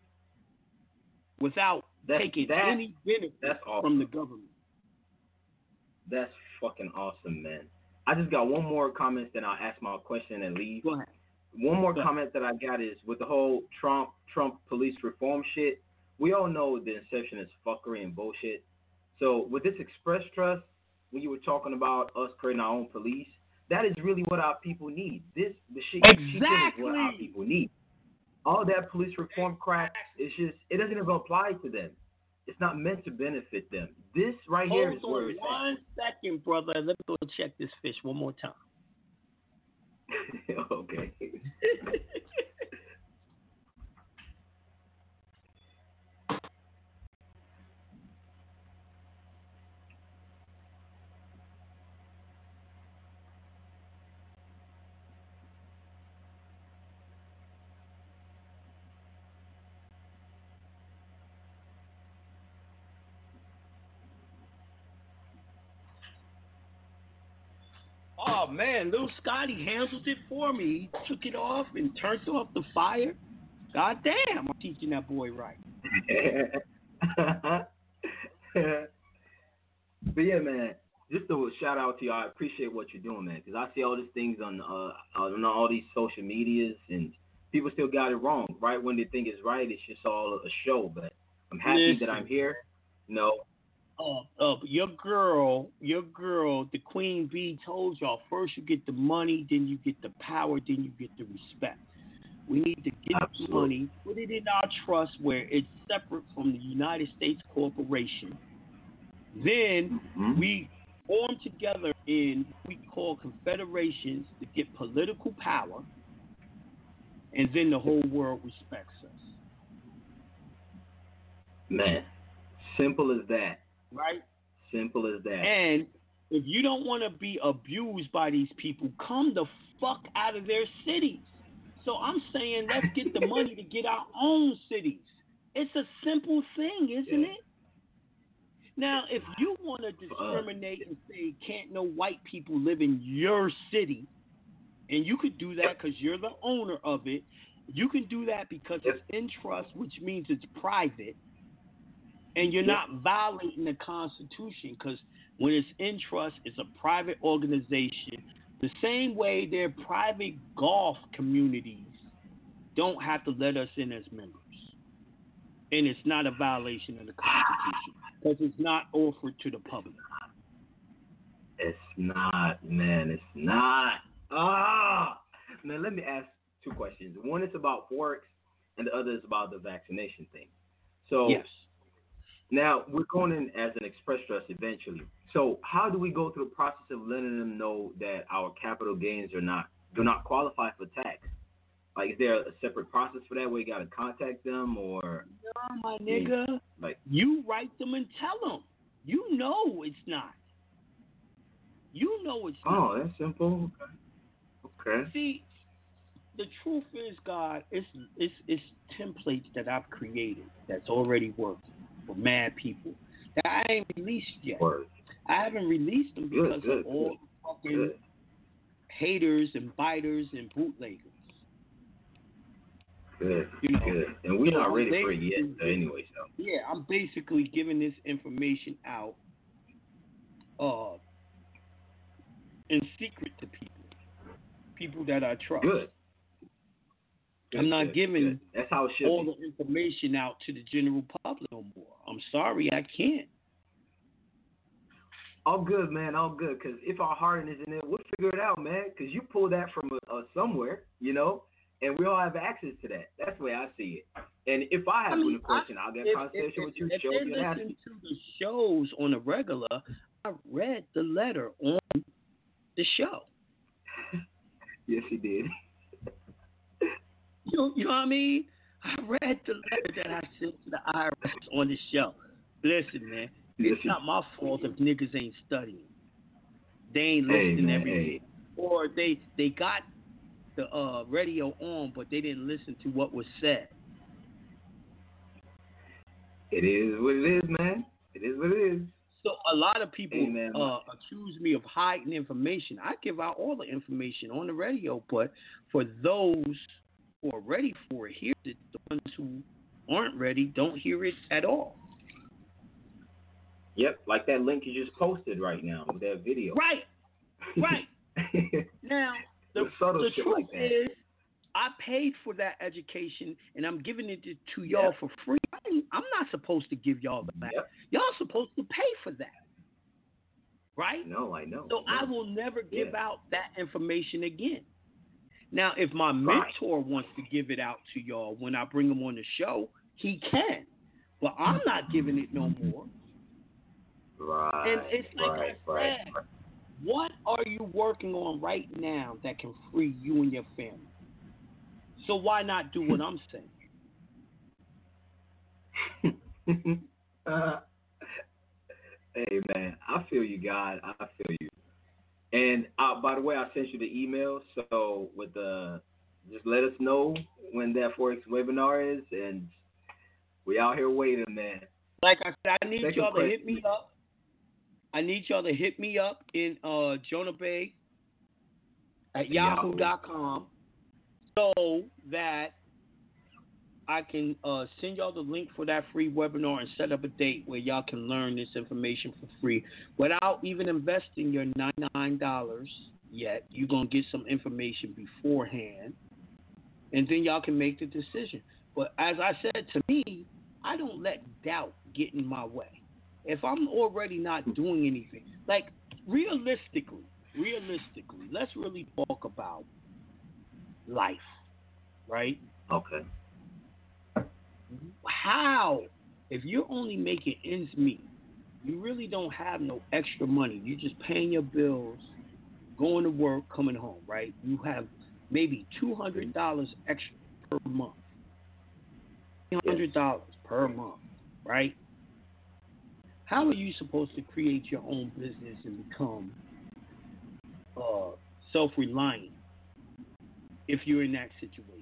without That- taking that- any benefit that's awesome. from the government. That's fucking awesome, man. I just got one more comment, then I'll ask my question and leave. Go ahead. One more comment that I got is with the whole Trump Trump police reform shit. We all know the inception is fuckery and bullshit. So with this Express Trust, when you were talking about us creating our own police, that is really what our people need. This the shit you're is what our Exactly. people need. All that police reform crap is just it doesn't even apply to them. It's not meant to benefit them. This right here is Hold where on it's one second, brother. Let me go check this fish one more time. okay. Oh man, little Scotty handled it for me. He took it off and turned off the fire. God damn, I'm teaching that boy right. but yeah, man, just a shout out to you. I appreciate what you're doing, man, because I see all these things on uh on all these social medias, and people still got it wrong. Right when they think it's right, it's just all a show. But I'm happy that I'm here. You know, Uh, uh, your girl, your girl, the queen bee told y'all first you get the money, then you get the power, then you get the respect. We need to get the money, put it in our trust where it's separate from the United States corporation. Then we form together in what we call confederations to get political power, and then the whole world respects us. man, simple as that. Right? Simple as that. And if you don't want to be abused by these people, come the fuck out of their cities. So I'm saying let's get the money to get our own cities. It's a simple thing, isn't it? Now, if you want to discriminate and say can't no white people live in your city, and you could do that because you're the owner of it, you can do that because it's in trust, which means it's private, and you're not violating the Constitution because when it's in trust, it's a private organization. The same way their private golf communities don't have to let us in as members. And it's not a violation of the Constitution because it's not offered to the public. It's not, man. It's not. Ah, man. Let me ask two questions. One is about forex, and the other is about the vaccination thing. So Yes. Now we're going in as an express trust eventually. So how do we go through the process of letting them know that our capital gains are not do not qualify for tax? Like, is there a separate process for that where you got to contact them or? No, my nigga. Like, You write them and tell them. You know it's not. You know it's not. oh, that's simple. Okay. Okay. See, the truth is, God, it's it's it's templates that I've created that's already working for mad people that I ain't released yet. I haven't released them because good, of all good, the fucking good. haters and biters and bootleggers. Good. You know, good. And we're not ready for it yet, so anyway. So. Yeah, I'm basically giving this information out uh in secret to people. People that I trust. Good. I'm not giving. That's how it should all be. the information out to the general public no more. I'm sorry, I can't. All good, man. All good. Because if our heart is in it, we'll figure it out, man. Because you pull that from a, a somewhere, you know, and we all have access to that. That's the way I see it. And if I have I mean, a question, I, will get a conversation with you, if show they you, and ask listen to the shows on a regular, I read the letter on the show. Yes, he did. You know, you know what I mean? I read the letter that I sent to the IRS on the show. Listen, man, it's not my fault if niggas ain't studying. They ain't listening man, every hey. day. Or they they got the uh, radio on, but they didn't listen to what was said. It is what it is, man. It is what it is. So a lot of people Amen. uh, accuse me of hiding information. I give out all the information on the radio, but for those who are ready for it, hear it. The ones who aren't ready don't hear it at all. Yep, like that link you just posted right now with that video. Right, right. now the, The truth like is, I paid for that education, and I'm giving it to, to y'all Yep. for free. I I'm not supposed to give y'all that. Yep. Y'all supposed to pay for that, right? No, I know. So I will never give out that information again. Now, if my mentor wants to give it out to y'all when I bring him on the show, he can. But I'm not giving it no more. Right. And it's like right, I right. said, what are you working on right now that can free you and your family? So why not do what I'm saying? Uh, hey man, I feel you, God. I feel you. And uh, by the way, I sent you the email. So with the, just let us know when that forex webinar is, and we out here waiting, man. Like I said, I need Second y'all to hit me up. I need y'all to hit me up in uh, Jonah Bey at Yahoo. yahoo.com so that I can uh, send y'all the link for that free webinar and set up a date where y'all can learn this information for free without even investing your $99 yet. You're going to get some information beforehand and then y'all can make the decision. But as I said to me, I don't let doubt get in my way. If I'm already not doing anything, like realistically, realistically, let's really talk about life, right? Okay. How, if you're only making ends meet, you really don't have no extra money. You're just paying your bills, going to work, coming home, right? You have maybe two hundred dollars extra per month. Three hundred dollars per month, right? How are you supposed to create your own business and become uh, self-reliant if you're in that situation?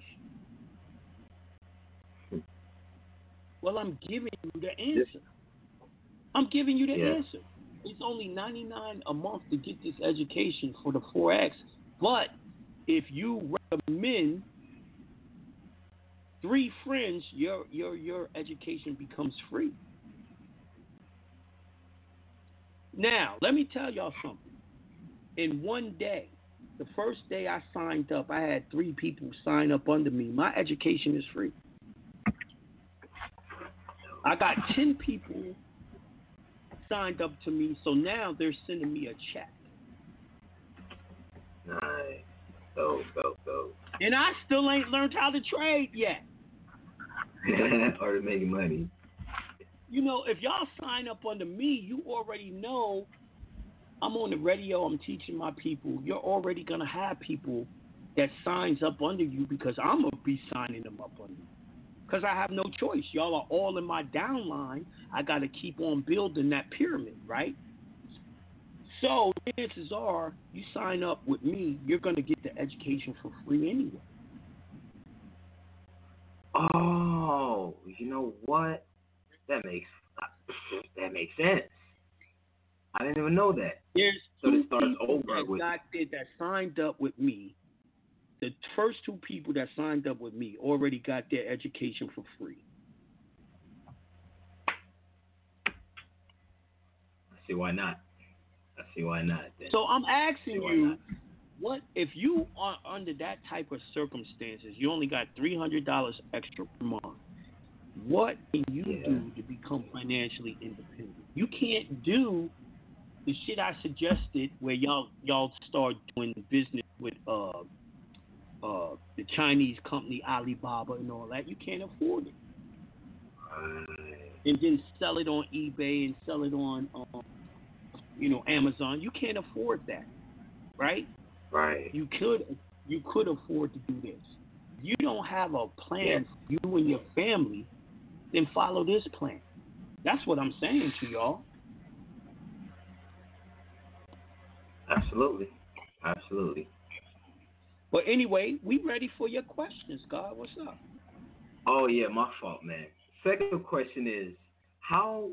Well, I'm giving you the answer. I'm giving you the Yeah. answer. It's only ninety nine a month to get this education for the forex, but if you recommend three friends, your your your education becomes free. Now, let me tell y'all something. In one day, the first day I signed up, I had three people sign up under me. My education is free. I got 10 people signed up to me, so now they're sending me a check. Nice. Go, go, go. And I still ain't learned how to trade yet. or to make money. You know, if y'all sign up under me, you already know I'm on the radio, I'm teaching my people. You're already going to have people that signs up under you because I'm going to be signing them up under you. Because I have no choice. Y'all are all in my downline. I got to keep on building that pyramid, right? So chances are, you sign up with me, you're going to get the education for free anyway. Oh, you know what? That makes that makes sense. I didn't even know that. There's So this starts over that with- that signed up with me. The first two people that signed up with me already got their education for free. I see why not. I see why not. Then. So I'm asking you, not. what if you are under that type of circumstances? You only got three hundred dollars extra per month. What can you do to become financially independent? You can't do the shit I suggested where y'all y'all start doing business with uh uh the Chinese company Alibaba and all that. You can't afford it. And then sell it on eBay and sell it on um, you know Amazon. You can't afford that, right? Right. You could you could afford to do this. If you don't have a plan for you and your family, then follow this plan. That's what I'm saying to y'all. Absolutely. Absolutely. But anyway, we ready for your questions, God. What's up? Oh yeah, my fault, man. Second question is how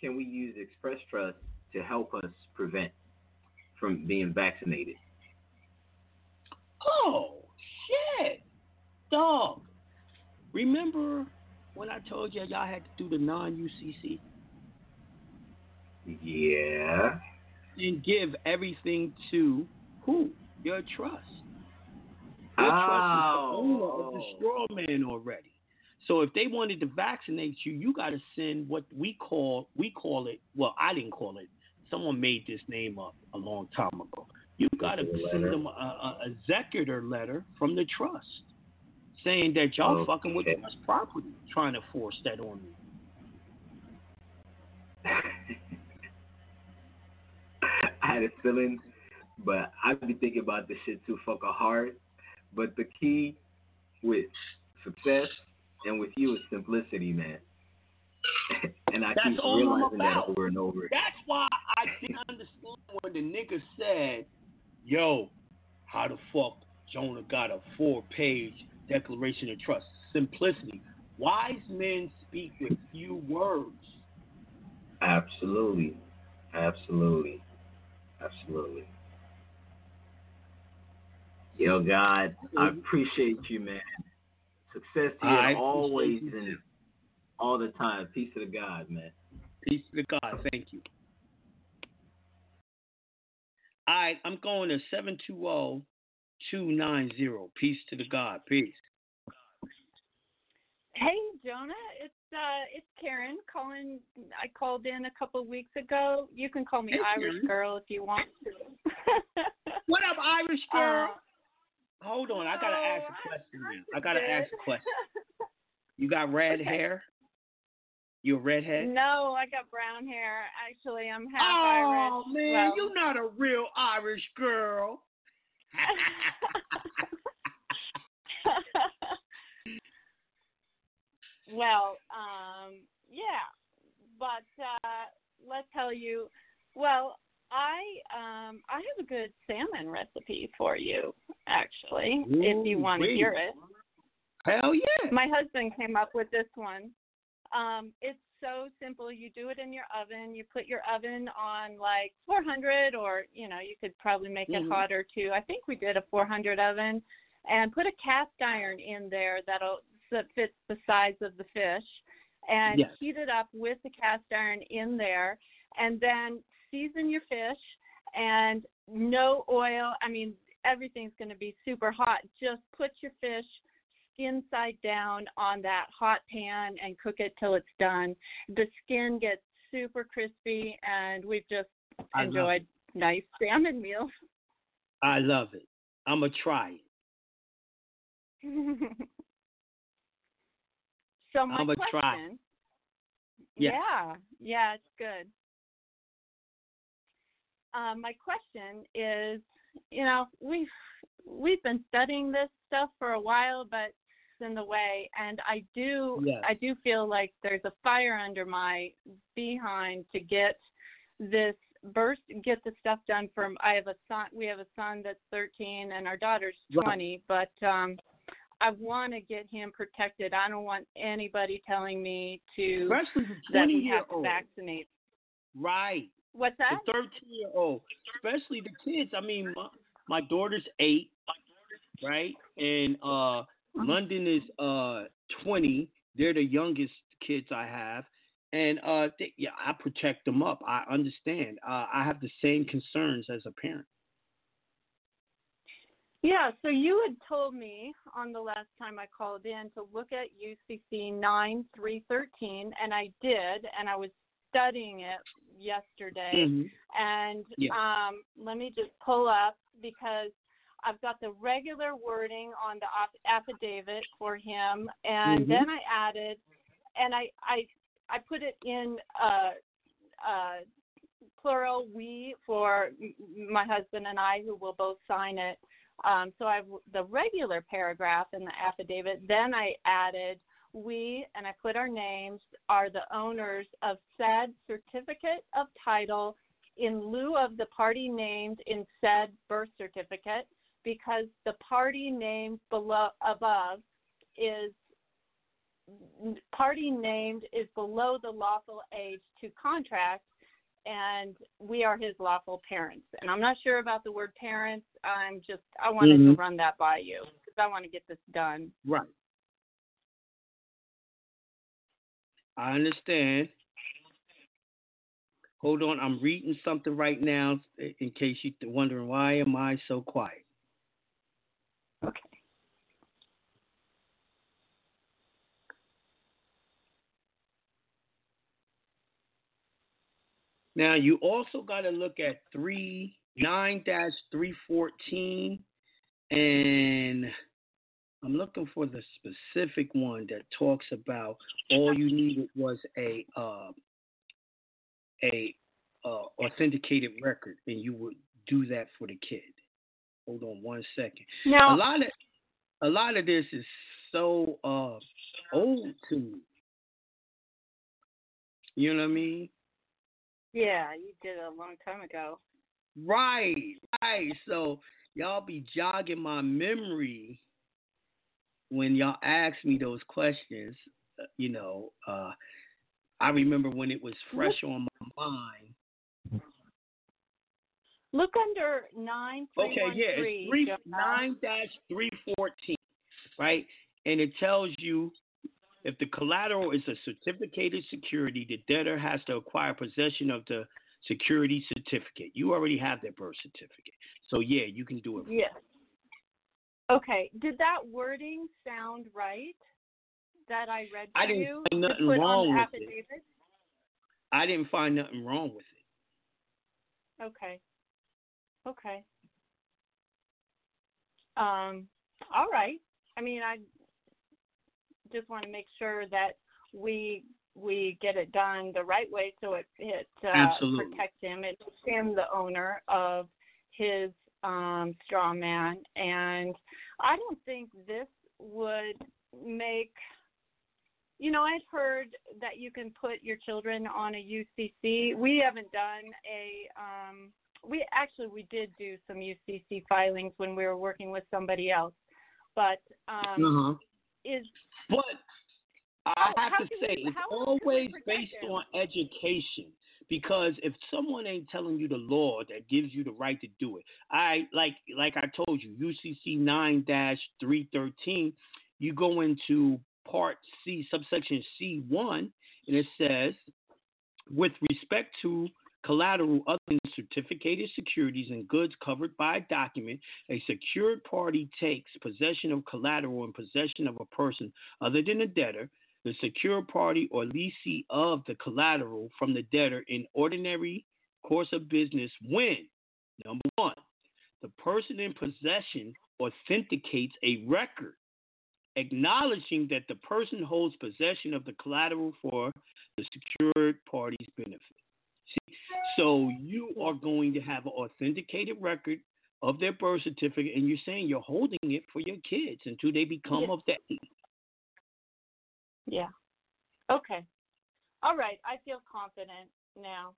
can we use Express Trust to help us prevent from being vaccinated? Oh shit, dog. Remember when I told you y'all had to do the non-UCC Yeah. and give everything to who? Your trust. Your trust is the owner of the Oh. straw man already. So if they wanted to vaccinate you, you got to send what we call we call it. Well, I didn't call it. Someone made this name up a long time ago. You got to send them a, a, executor letter from the trust saying that y'all fucking with Okay. trust property, trying to force that on me. I had a feeling, but I've been thinking about this shit too fucking hard. But the key with success and with you is simplicity, man. and I That's keep realizing that over and over. That's why I didn't understand when the nigga said, "Yo, how the fuck Jonah got a four-page declaration of trust?" Simplicity. Wise men speak with few words. Absolutely. Absolutely. Absolutely. Yo, God, I appreciate you, man. Success to you I always you and all the time. Peace to the God, man. Peace to the God. Thank you. All right, I'm going to 720 290. Peace to the God. Peace. Hey Jonah, it's uh it's Karen calling. I called in a couple weeks ago. You can call me Hey, Irish Karen. girl if you want to. What up, Irish girl? Uh, Hold on, I gotta ask oh, a question now. I gotta ask a question. You got red Okay. hair? You a redhead? no, I got brown hair. Actually, I'm half oh Irish. man, Well, you're not a real Irish girl. well, um, yeah, but uh, let's tell you. Well, I um I have a good salmon recipe for you, actually, if you Ooh, want to hear it. Hell yeah. My husband came up with this one. Um, it's so simple. You do it in your oven. You put your oven on like 400, or you know, you could probably make it hotter too. I think we did a 400 oven, and put a cast iron in there that'll that fits the size of the fish, and Yes. heat it up with the cast iron in there, and then season your fish, and no oil. I mean, everything's going to be super hot. Just put your fish skin side down on that hot pan and cook it till it's done. The skin gets super crispy, and we've just enjoyed nice salmon meals. I love it. I'ma try it. so my I'ma question, try. Yeah. yeah, yeah, it's good. Um, my question is, you know, we've we've been studying this stuff for a while, but it's in the way, and I do Yes. I do feel like there's a fire under my behind to get this burst get the stuff done from I have a son we have a son that's 13 and our daughter's Right. 20 but um I want to get him protected. I don't want anybody telling me to that 20 we have to vaccinate. Right. What's that? The 13 year old. Especially the kids. I mean, my, my daughter's eight, right? And uh, London is uh 20. They're the youngest kids I have. And uh, they, yeah, I protect them up. I understand. Uh, I have the same concerns as a parent. Yeah, so you had told me on the last time I called in to look at UCC 9313, and I did, and I was studying it yesterday. Mhm. And Yeah. um, let me just pull up because I've got the regular wording on the aff- affidavit for him, and Mhm. then I added, and I I I put it in uh, uh, plural we for m- my husband and I, who will both sign it. Um, so I have the regular paragraph in the affidavit. Then I added we, and I put our names, are the owners of said certificate of title in lieu of the party named in said birth certificate because the party named below above is party named is below the lawful age to contract and we are his lawful parents and i'm not sure about the word parents i'm just i wanted to Mhm. run that by you because i want to get this done Right. I understand. Hold on, I'm reading something right now in case you're wondering why am I so quiet. Okay. Now you also got to look at three nine dash three fourteen, and I'm looking for the specific one that talks about all you needed was a uh, a uh, authenticated record, and you would do that for the kid. Hold on one second. Now- a lot of a lot of this is so uh, old to me. You know what I mean? yeah you did a long time ago Right, right. So y'all be jogging my memory when y'all ask me those questions. uh, You know, uh, I remember when it was fresh on my mind. look under nine three Okay, yeah, three it's three nine dash three fourteen, right? And it tells you if the collateral is a certificated security, the debtor has to acquire possession of the security certificate. You already have that birth certificate, so yeah, you can do it. Yes. Okay. Did that wording sound right that I read to I didn't you? find nothing wrong with it. affidavit? I didn't find nothing wrong with it. Okay. Okay. Um. All right. I mean, I just want to make sure that we we get it done the right way so it it uh, protects him. It makes him the owner of his um, straw man, and I don't think this would make. You know, I've heard that you can put your children on a UCC. We haven't done a. Um, we actually we did do some UCC filings when we were working with somebody else, but um, Uh-huh. is But I How- have to say, we- it's how else can we always based on education. Because if someone ain't telling you the law that gives you the right to do it, I like like I told you, UCC nine three thirteen, you go into part C, subsection C one, and it says, with respect to collateral other than certificated securities and goods covered by a document, a secured party takes possession of collateral in possession of a person other than a debtor, the secured party or lessee of the collateral from the debtor in ordinary course of business when, number one, the person in possession authenticates a record acknowledging that the person holds possession of the collateral for the secured party's benefit. See, so you are going to have an authenticated record of their birth certificate, and you're saying you're holding it for your kids until they become of that age. Yeah. Okay. All right. I feel confident now.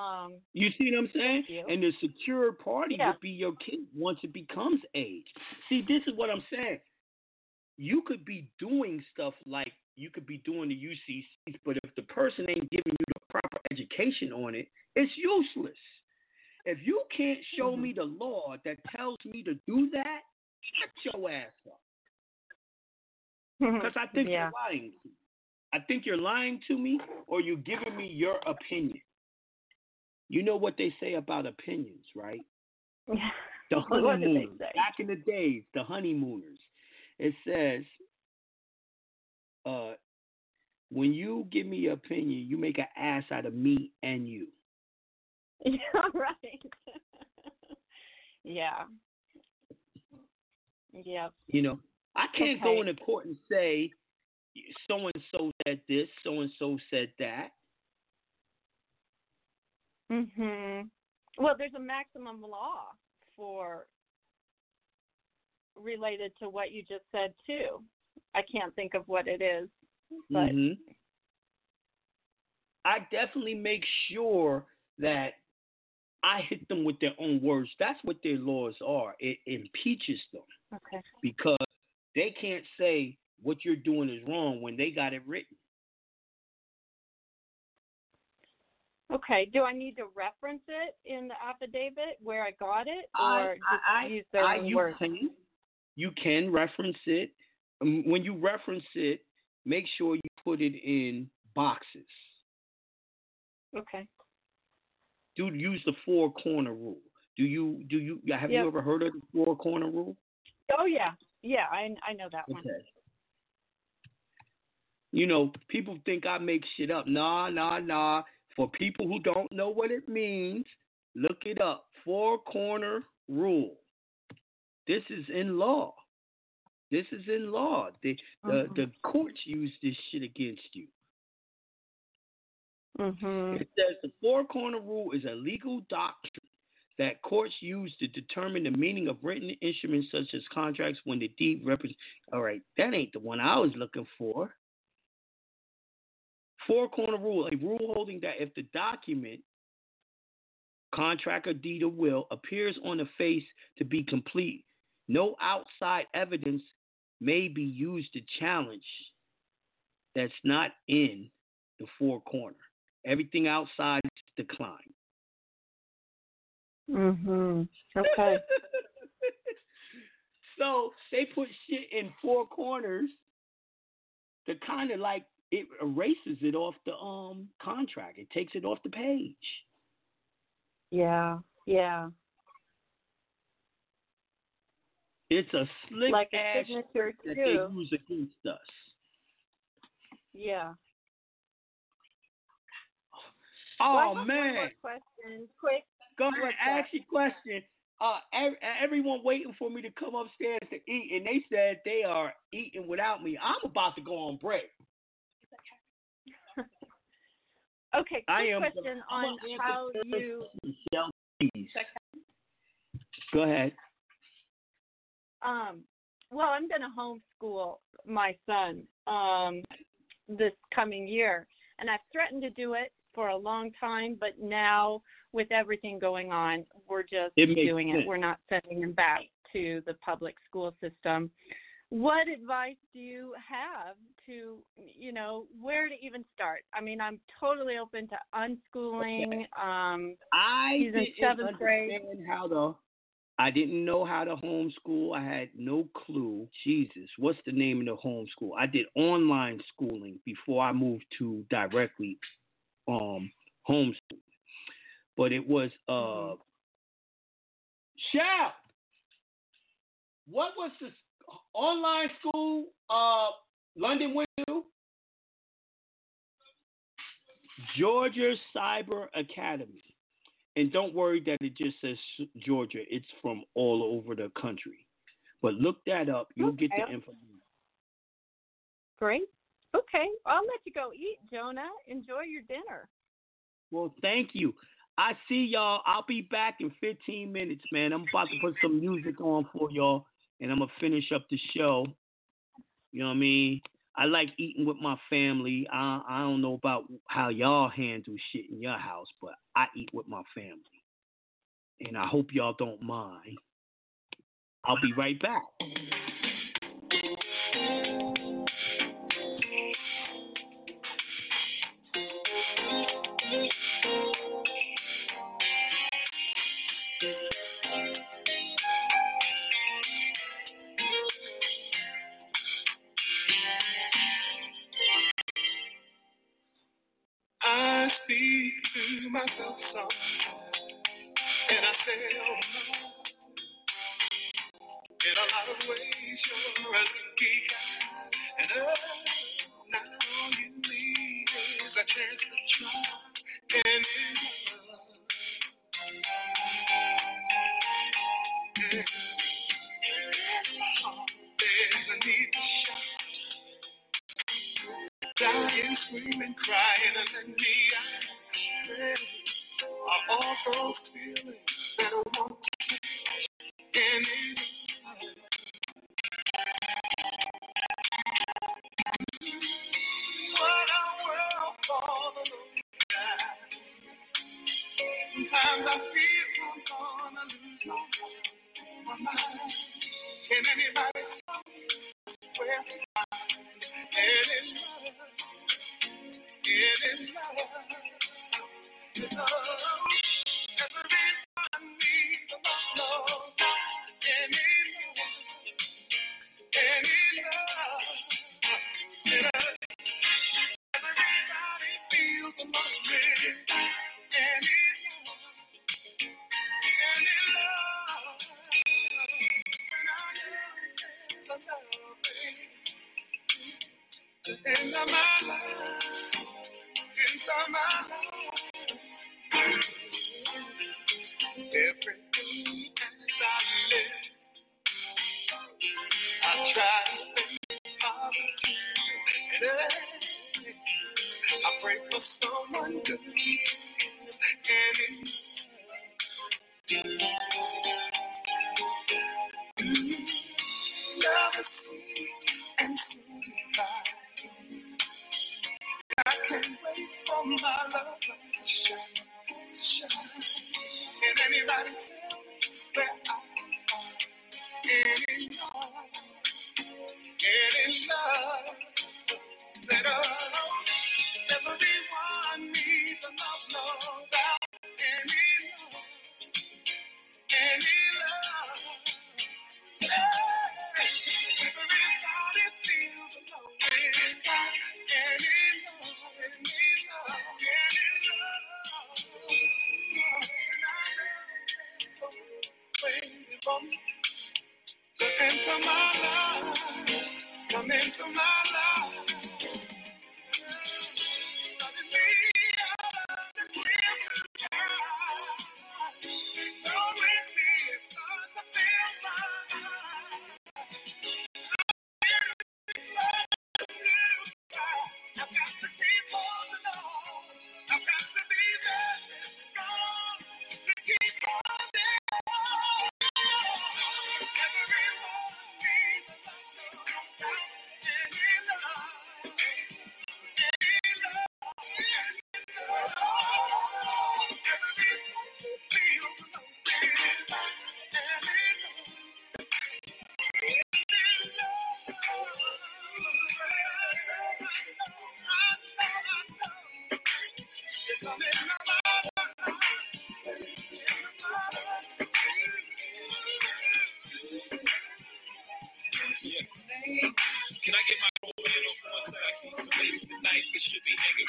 Um, You see what I'm saying? And the secure party Yeah. would be your kid once it becomes age. See, this is what I'm saying. You could be doing stuff like you could be doing the UCCs, but if the person ain't giving you the proper education on it, it's useless. If you can't show Mm-hmm. me the law that tells me to do that, shut your ass up. Because I think Yeah. you're lying. I think you're lying to me, or you're giving me your opinion. You know what they say about opinions, right? Yeah. The What did they honeymooners. Back in the days, the honeymooners. It says, uh, when you give me your opinion, you make an ass out of me and you. Yeah, right. yeah. Yep. You know, I can't go Okay. into court and say so and so said this, so and so said that. Mhm. Well, there's a maximum law for related to what you just said too. I can't think of what it is, but Mhm. I definitely make sure that I hit them with their own words. That's what their laws are. It impeaches them okay. because they can't say what you're doing is wrong when they got it written. Okay. Do I need to reference it in the affidavit where I got it, I- or just I- use their I- own you words? can you can reference it. Um, When you reference it, make sure you put it in boxes. Okay. Do use the four corner rule. Do you do you have Yep. you ever heard of the four corner rule? Oh yeah, yeah. I I know that one. You know, people think I make shit up. Nah, nah, nah. For people who don't know what it means, look it up. Four corner rule. This is in law. This is in law. The the, the courts use this shit against you. Mhm. It says the four corner rule is a legal doctrine that courts use to determine the meaning of written instruments such as contracts when the deed represents. All right, that ain't the one I was looking for. Four corner rule, a rule holding that if the document, contract or deed or will, appears on the face to be complete, no outside evidence may be used to challenge that's not in the four corner. Everything outside is declined. Mhm. Okay. so they put shit in four corners to kind of like it erases it off the um contract. It takes it off the page. Yeah. Yeah. It's a slick Like a ass signature that they use against us. Yeah. Oh Well, have one man. more question, quick. Go What's ask your question. Uh, ev- everyone waiting for me to come upstairs to eat, and they said they are eating without me. I'm about to go on break. Okay, quick I am. question I'm on how you. Michelle, please. Go ahead. Um, well, I'm going to homeschool my son um, this coming year, and I've threatened to do it for a long time, but now with everything going on, we're just It doing sense. it. We're not sending them back to the public school system. What advice do you have to, you know, where to even start? I mean, I'm totally open to unschooling. Um, I didn't seventh grade. understand how to. I didn't know how to homeschool. I had no clue. Jesus, what's the name of the homeschool? I did online schooling before I moved to directly um homeschool. But it was uh Shout! What was the s- online school uh London went to? Georgia Cyber Academy. And don't worry that it just says Georgia. It's from all over the country. But look that up. You'll get the Okay. information. Great. Okay, I'll let you go eat, Jonah. Enjoy your dinner. Well, thank you. I see y'all. I'll be back in 15 minutes, man. I'm about to put some music on for y'all, and I'm gonna finish up the show. You know what I mean? I like eating with my family. I I don't know about how y'all handle shit in your house, but I eat with my family, and I hope y'all don't mind. I'll be right back. In a lot of ways, you're a lucky guy. And now you need is a chance to try. And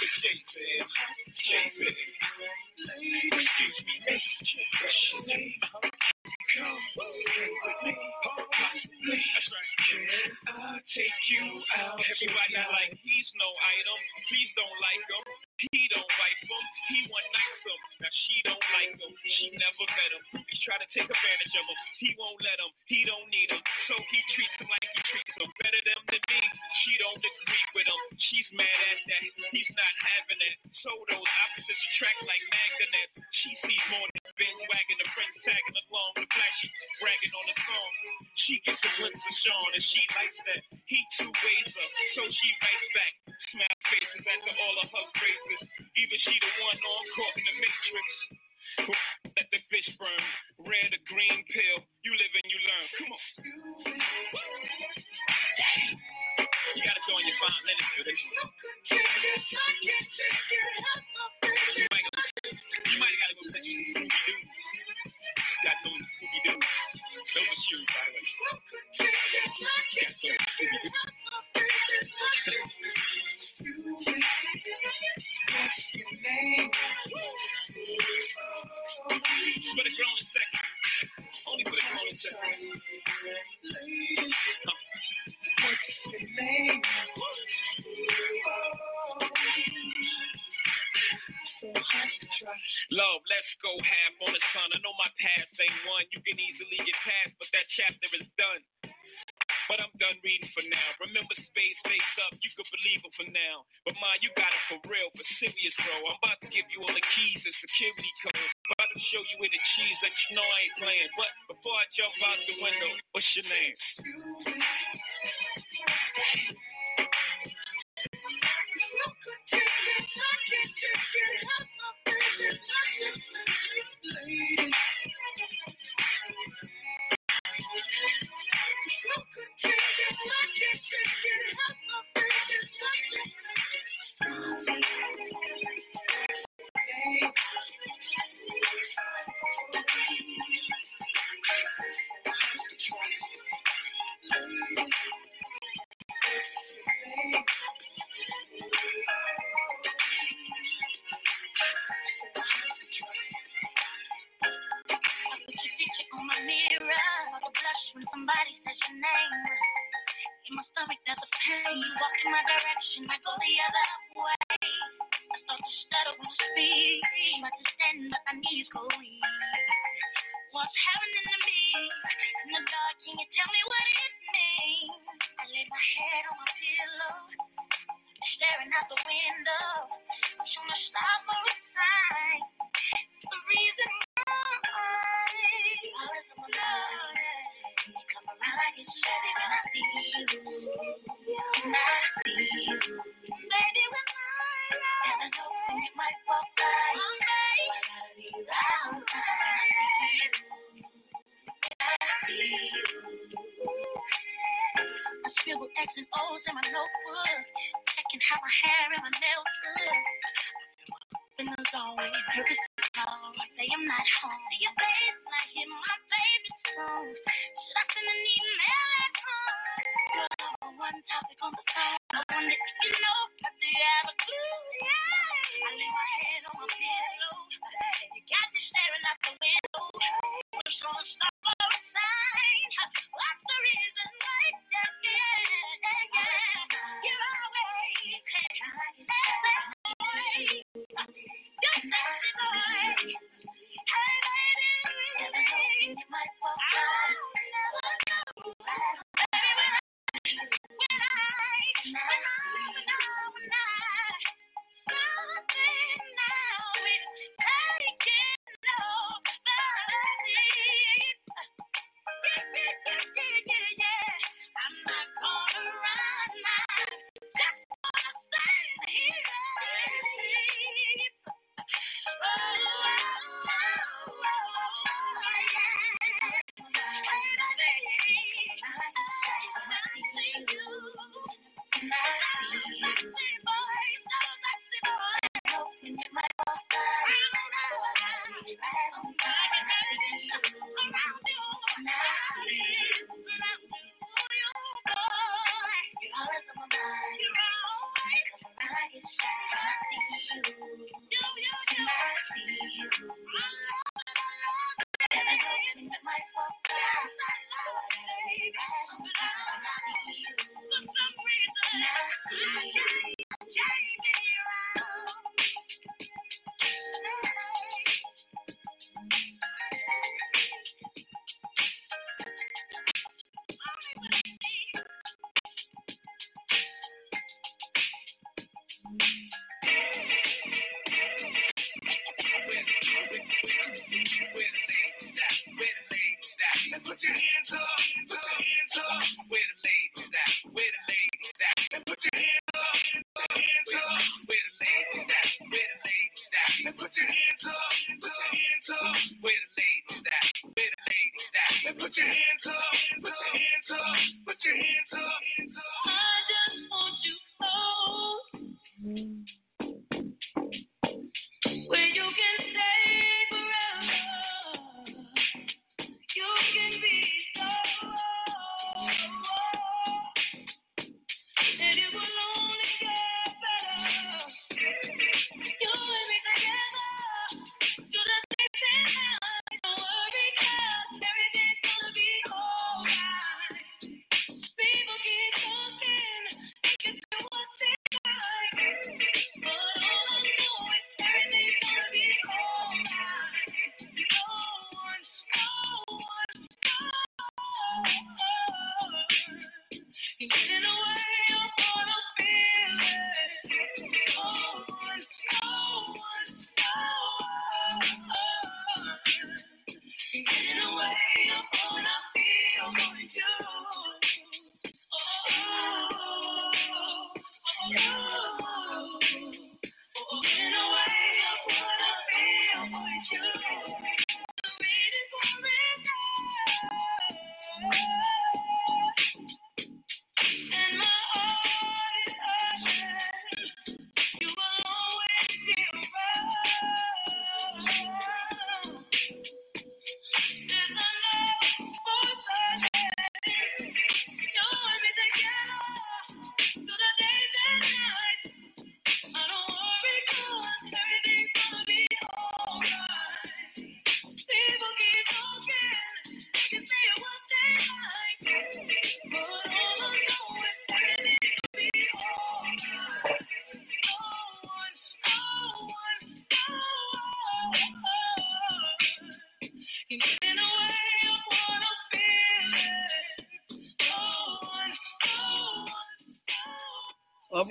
escape, man.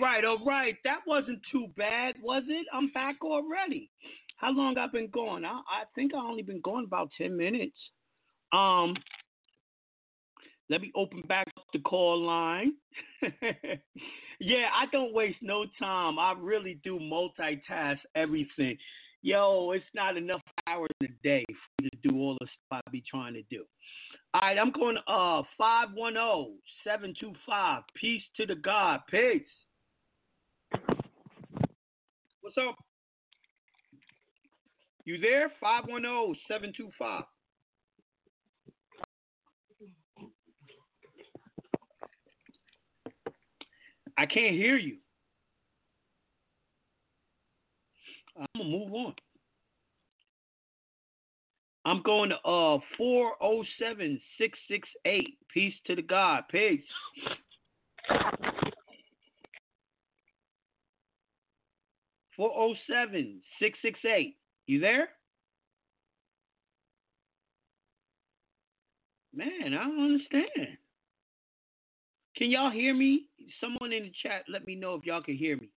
Right, all right. That wasn't too bad, was it? I'm back already. How long I've been going? I, I think I only been going about ten minutes. Um, let me open back up the call line. yeah, I don't waste no time. I really do multitask everything. Yo, it's not enough hours in a day for me to do all the stuff I be trying to do. All right, I'm going uh 510-725. Peace to the God. Peace. What's up? You there? 510-725. I can't hear you. I'm gonna move on. I'm going to uh 407 668. Peace to the God. Peace. Four oh seven six six eight. You there? Man, I don't understand. Can y'all hear me? Someone in the chat, let me know if y'all can hear me.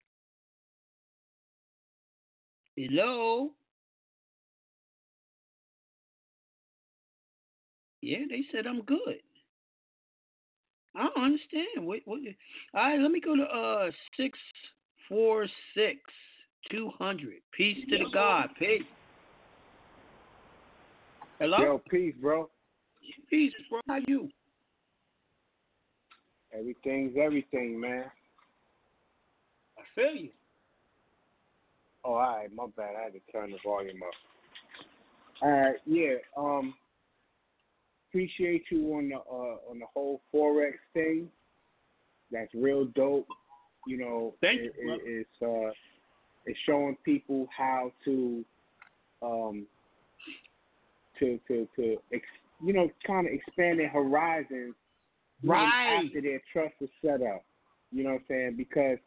Hello? Yeah, they said I'm good. I don't understand. What, what, all right, let me go to uh six four six two hundred. Peace to the God. Peace. Hello. Yo, peace, bro. Peace, bro. How you? Everything's everything, man. I feel you. Oh, all right, my bad. I had to turn the volume up. All right, yeah. Um, appreciate you on the uh, on the whole forex thing. That's real dope. You know, Thank it, you, it, it's uh, it's showing people how to um to to to ex, you know kind of expand their horizons Right. after their trust is set up. You know what I'm saying? Because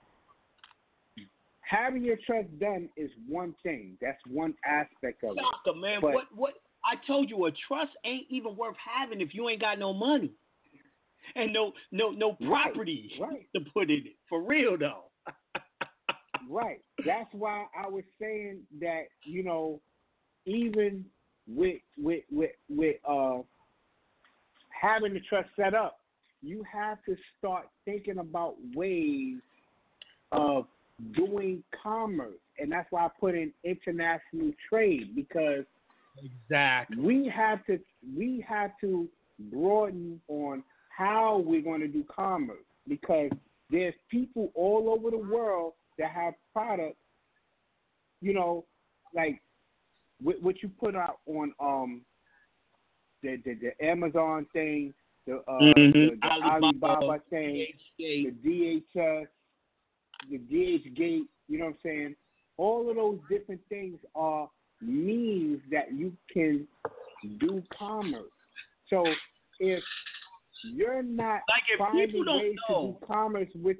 having your trust done is one thing. That's one aspect of it. Sucker, man. But- what what I told you, a trust ain't even worth having if you ain't got no money. And no no no property right. to put in it. For real though. Right. That's why I was saying that you know, even with with with with uh having the trust set up, you have to start thinking about ways of doing commerce, and that's why I put in international trade because exactly we have to we have to broaden on how we're going to do commerce because there's people all over the world that have products, you know, like what, what you put out on um the the, the Amazon thing, the uh Mhm. the, the Alibaba, Alibaba thing, the DHS, the DHgate, you know what I'm saying? All of those different things are means that you can do commerce. So if you're not Like, if finding people don't ways know- to do commerce with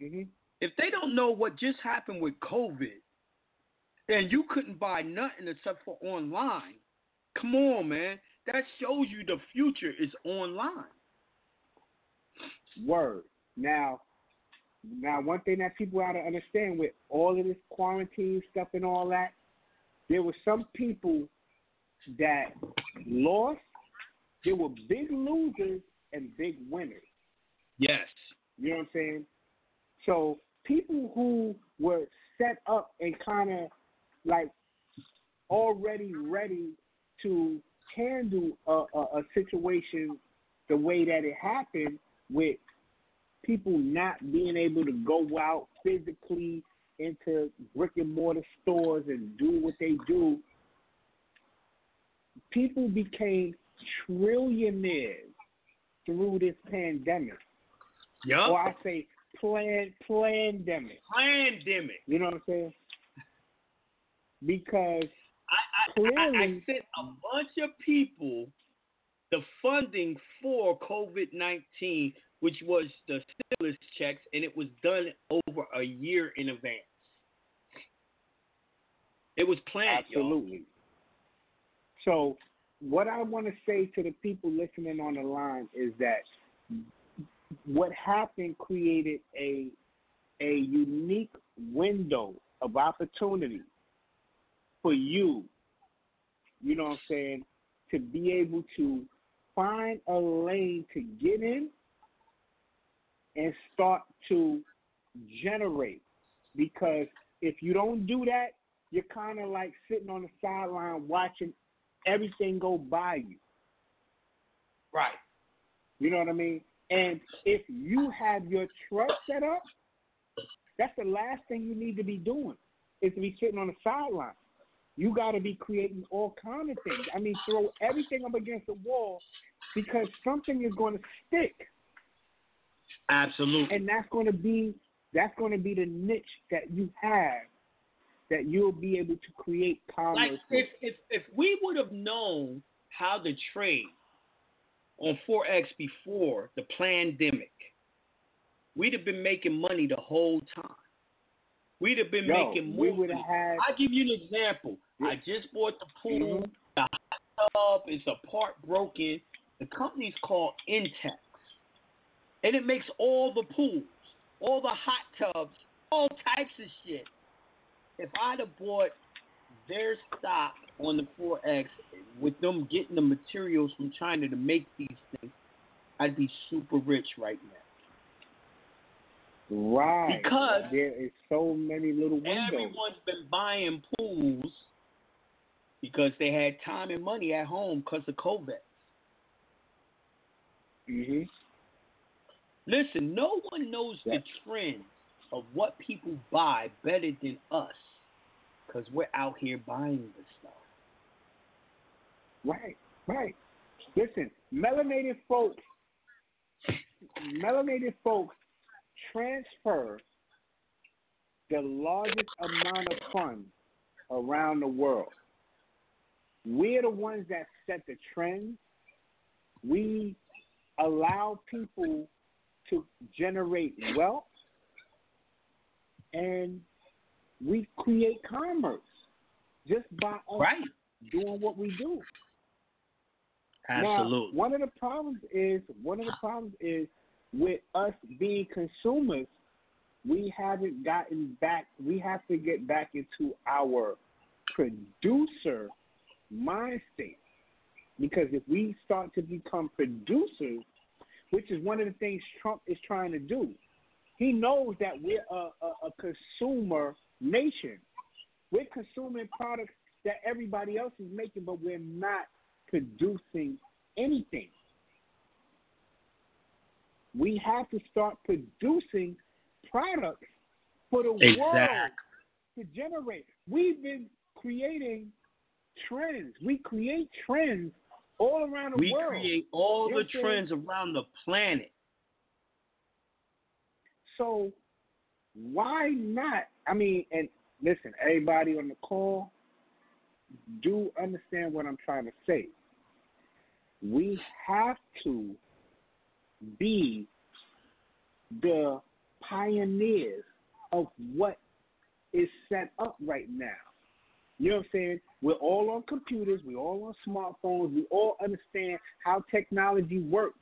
Mhm. If they don't know what just happened with COVID and you couldn't buy nothing except for online, come on, man. That shows you the future is online. Word. Now, now one thing that people got to understand with all of this quarantine stuff and all that, there were some people that lost. There were big losers and big winners. Yes. You know what I'm saying? So people who were set up and kind of like already ready to handle a, a, a situation the way that it happened with people not being able to go out physically into brick and mortar stores and do what they do, people became trillionaires through this pandemic. Yup. Or I say plan pandemic. Pandemic. You know what I'm saying? Because I, I, I clearly sent a bunch of people the funding for COVID 19, which was the stimulus checks, and it was done over a year in advance. It was planned, y'all. Absolutely. So, what I want to say to the people listening on the line is that what happened created a a unique window of opportunity for you, you know what I'm saying, to be able to find a lane to get in and start to generate. Because if you don't do that, you're kind of like sitting on the sideline watching everything go by you. Right. You know what I mean? And if you have your trust set up, that's the last thing you need to be doing is to be sitting on the sideline. You got to be creating all kind of things. I mean, throw everything up against the wall because something is going to stick. Absolutely. And that's going to be that's going to be the niche that you have that you'll be able to create commerce. Like if if if we would have known how to trade on Forex before the pandemic, we'd have been making money the whole time. We'd have been Yo, making we more. would have had. I'll give you an example. I just bought the pool. Mhm. The hot tub is a part broken. The company's called Intex. And it makes all the pools, all the hot tubs, all types of shit. If I'd have bought their stock on the Forex with them getting the materials from China to make these things, I'd be super rich right now. Right. Because there is so many little windows. Everyone's been buying pools because they had time and money at home because of COVID. hmm Listen, no one knows the trends of what people buy better than us because we're out here buying the stuff. Right, right. Listen, melanated folks, melanated folks transfer the largest amount of funds around the world. We're the ones that set the trends. We allow people to generate wealth and we create commerce just by Right. doing what we do. Absolutely. Now, one of the problems is one of the problems is with us being consumers, we haven't gotten back. We have to get back into our producer mind state because if we start to become producers, which is one of the things Trump is trying to do, he knows that we're a, a, a consumer nation. We're consuming products that everybody else is making, but we're not producing anything. We have to start producing products for the world to generate. We've been creating trends. We create trends all around the We world. create all the what I'm saying? trends around the planet. So why not? I mean, and listen, everybody on the call, do understand what I'm trying to say. We have to be the pioneers of what is set up right now. You know what I'm saying? We're all on computers, we're all on smartphones, we all understand how technology works.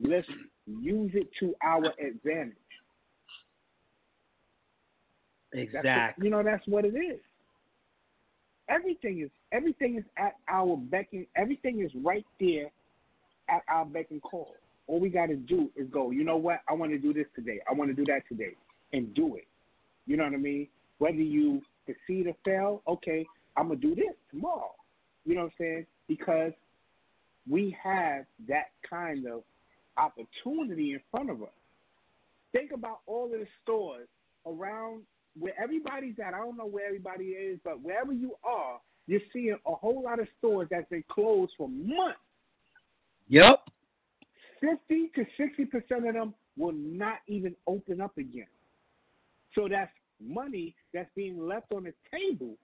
Let's use it to our advantage. That's what- Exactly. you know, that's what it is. Everything is everything is at our beck and everything is right there at our beck and call. All we got to do is go. You know what? I want to do this today. I want to do that today, and do it. You know what I mean? Whether you succeed or fail, okay, I'm gonna do this tomorrow. You know what I'm saying? Because we have that kind of opportunity in front of us. Think about all of the stores around where everybody's at. I don't know where everybody is, but wherever you are, you're seeing a whole lot of stores that's been closed for months. Yep. Fifty to sixty percent of them will not even open up again. So that's money that's being left on the table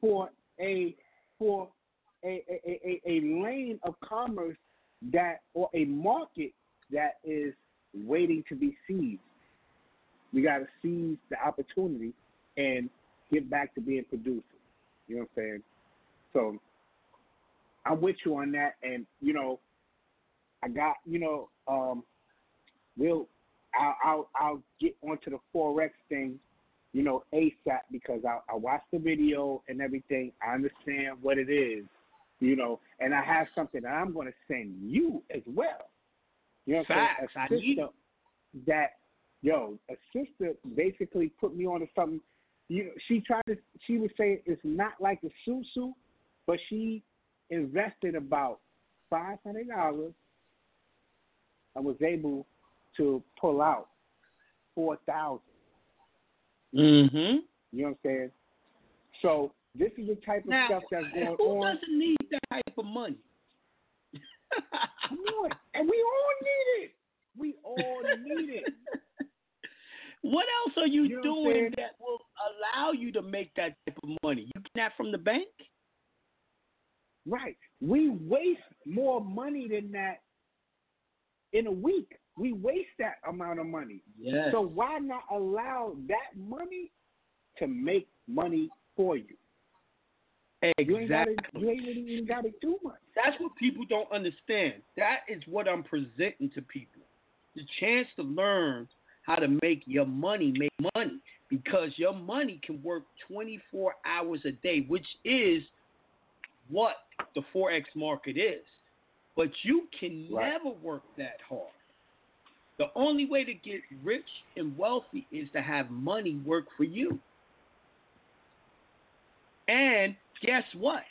for a for a a, a, a lane of commerce that or a market that is waiting to be seized. We got to seize the opportunity and get back to being producers. You know what I'm saying? So I'm with you on that, and you know, I got you know, um, we'll I'll, I'll I'll get onto the forex thing, you know, ASAP because I I watched the video and everything. I understand what it is, you know, and I have something that I'm going to send you as well. You know, what I'm saying? Facts. I need that yo, a sister basically put me on to something. You know, she tried to. She would say it's not like a susu, but she invested about five hundred dollars and was able to pull out four thousand. Mm-hmm. You know what I'm saying? So this is the type of Now, stuff that's going who on. Who doesn't need that type of money? Come on, and we all need it. We all need it. What else are you, You know what I'm doing that will allow you to make that type of money? You get that from the bank? Right. We waste more money than that in a week. We waste that amount of money. Yes. So why not allow that money to make money for you? You ain't gotta, Exactly. you ain't even got to do much. That's what people don't understand. That is what I'm presenting to people. The chance to learn how to make your money make money because your money can work 24 hours a day, which is what the Forex market is. But you can Right. never work that hard. The only way to get rich and wealthy is to have money work for you. And guess what?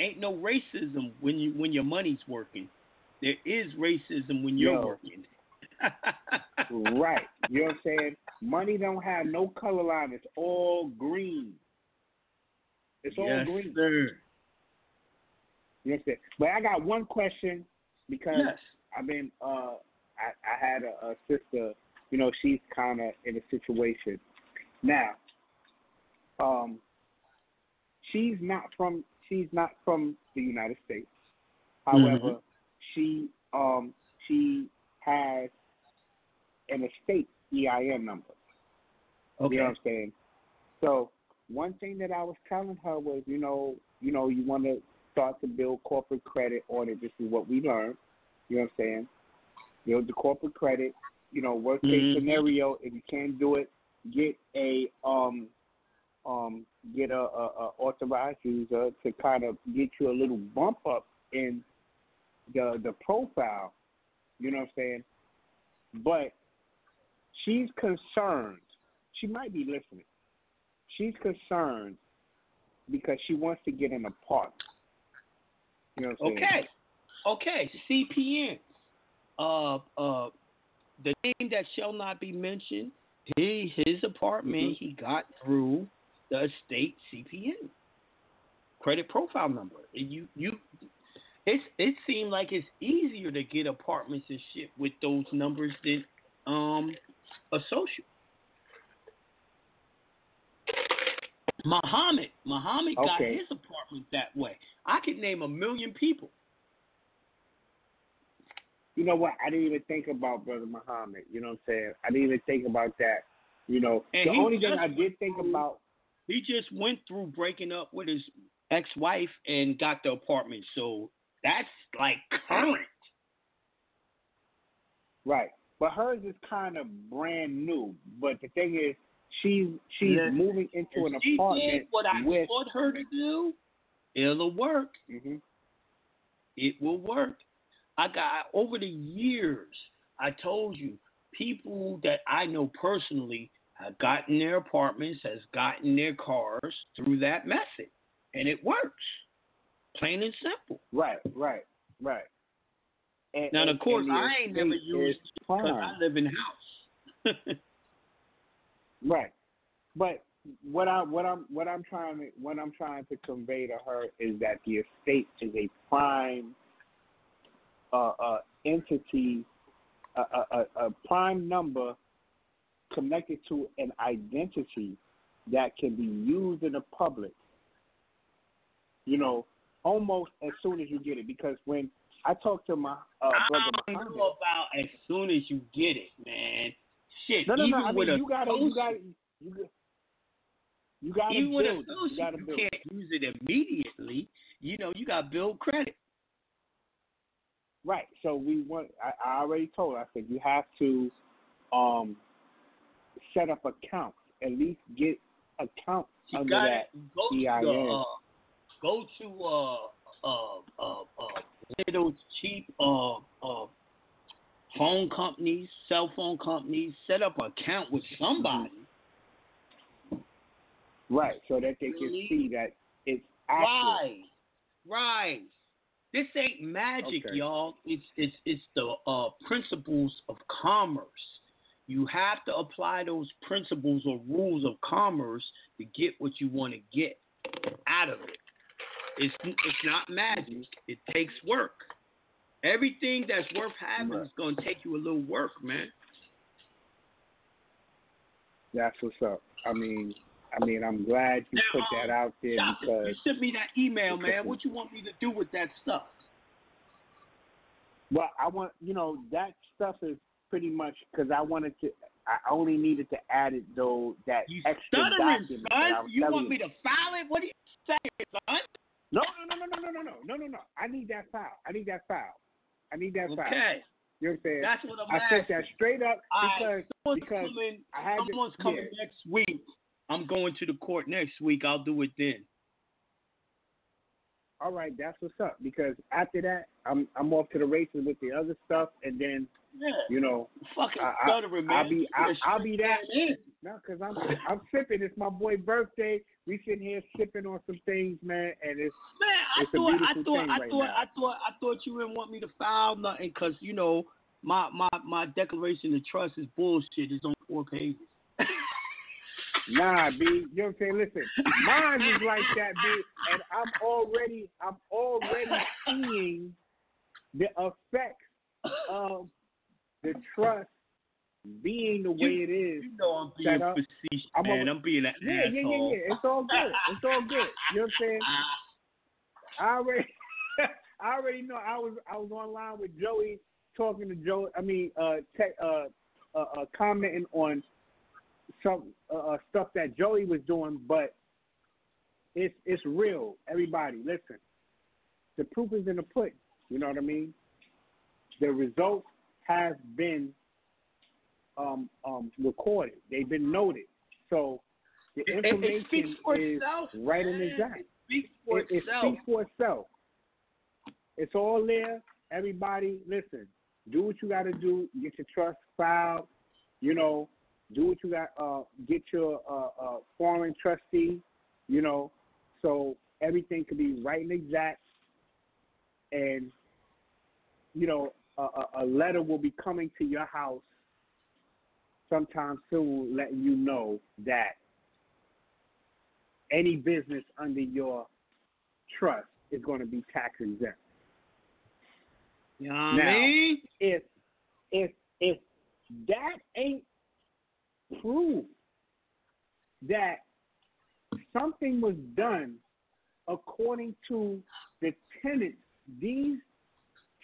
Ain't no racism when you when your money's working. There is racism when you're Yo. working. Right. You know what I'm saying? Money don't have no color line. It's all green. It's all yes, green. sir. You know what I'm saying? But I got one question because Yes. I've been uh I, I had a, a sister, you know, she's kinda in a situation. Now, um she's not from she's not from the United States. However, Mhm. she um she has an estate EIN number. Okay. You know what I'm saying? So one thing that I was telling her was, you know, you know, you want to start to build corporate credit on it. This is what we learned. You know what I'm saying? Build the corporate credit. You know, worst case Mhm. scenario, if you can't do it, get a um um get a, a, a authorized user to kind of get you a little bump up in the the profile. You know what I'm saying? But she's concerned. She might be listening. She's concerned because she wants to get an apartment. You know what I'm saying? Okay. Okay. CPNs. Uh uh the name that shall not be mentioned, he his apartment he got through the state CPN. Credit profile number. You you it's it seemed like it's easier to get apartments and shit with those numbers than um a social. Muhammad. Muhammad got his apartment that way. I could name a million people. You know what? I didn't even think about Brother Muhammad. You know what I'm saying? I didn't even think about that. You know, And the only thing I did think about He just went through breaking up with his ex-wife and got the apartment. So that's like current. right, but hers is kind of brand new. But the thing is, she's she's moving into If an she apartment did what I with. taught her to do, it'll work. hmm It will work. I got over the years. I told you, people that I know personally have gotten their apartments, has gotten their cars through that method, and it works. Plain and simple. Right, right, right. And, Now, and- of course, I ain't never used because. I live in house. Right. But what I what I'm what I'm trying to what I'm trying to convey to her is that the estate is a prime uh, uh, entity, a, a, a prime number connected to an identity that can be used in the public. You know, almost as soon as you get it, because when I talk to my uh, brother I don't know about as soon as you get it, man. Shit, no, no, even no. I with mean, a you gotta, you gotta, you got, you gotta even with a build. it. You social, gotta you build. it. can't use it immediately. You know, you got to build credit. Right. So we want. I, I already told. I said you have to um set up accounts. At least get accounts You under got that go to EIN. the, uh, go to uh uh uh uh of those cheap uh uh phone companies, cell phone companies, set up an account with somebody. Right, so that they can see that it's accurate. Right, right. This ain't magic, Okay. y'all. It's it's it's the uh, principles of commerce. You have to apply those principles or rules of commerce to get what you want to get out of it. It's it's not magic. It takes work. Everything that's worth having is gonna take you a little work, man. That's what's up. I mean, I mean, I'm glad you put that out there Stop it. You sent me that email, man. What you want me to do with that stuff? well, I want you know that stuff is pretty much because I wanted to. I only needed to add it though that extra Stuttering, document. that son. was You want me to file it? What are you saying, son? No, no, no, no, no, no, no, no, no, no. I need that file. I need that file. I need that file. Okay. You know what I'm saying? That's what I'm I sent that straight up because right, someone's because coming. I had to- someone's coming yeah. next week. I'm going to the court next week. I'll do it then. all right, that's what's up. Because after that, I'm I'm off to the races with the other stuff, and then Yeah. you know, Fucking I, stuttering, man. I'll be I, You're a I'll be that. man. No, because I'm I'm sipping. It's my boy birthday. We sitting here sipping on some things, man, and it's Man, I it's thought, I thought, I right thought, now. I thought, I thought you didn't want me to file nothing because you know my my my declaration of trust is bullshit. It's on four pages. Nah, B, you know what I'm saying? Listen, mine is like that, B, and I'm already, I'm already seeing the effects of the trust being the way it is. You know I'm being up. facetious, I'm man. a- I'm being an Yeah, yeah, yeah, yeah. It's all good. It's all good. You know what I'm saying? I already, I already know. I was, I was online with Joey, talking to Joey. I mean, uh, te- uh, uh, uh, commenting on some uh, uh, stuff that Joey was doing, but it's it's real. Everybody, listen. The proof is in the pudding. You know what I mean? The results have been um, um, recorded. They've been noted. So the It- it information for is itself, right in the man. exact. It speaks for It, it itself. speaks for itself. It's all there. Everybody, listen. Do what you got to do. Get your trust filed. You know, do what you got. Uh, get your uh, uh, foreign trustee. You know, so everything can be right and exact. And you know, a, a, a letter will be coming to your house sometime soon, letting you know that any business under your trust is going to be tax exempt. You know what now, I mean? if if if that ain't proof that something was done according to the tenants, these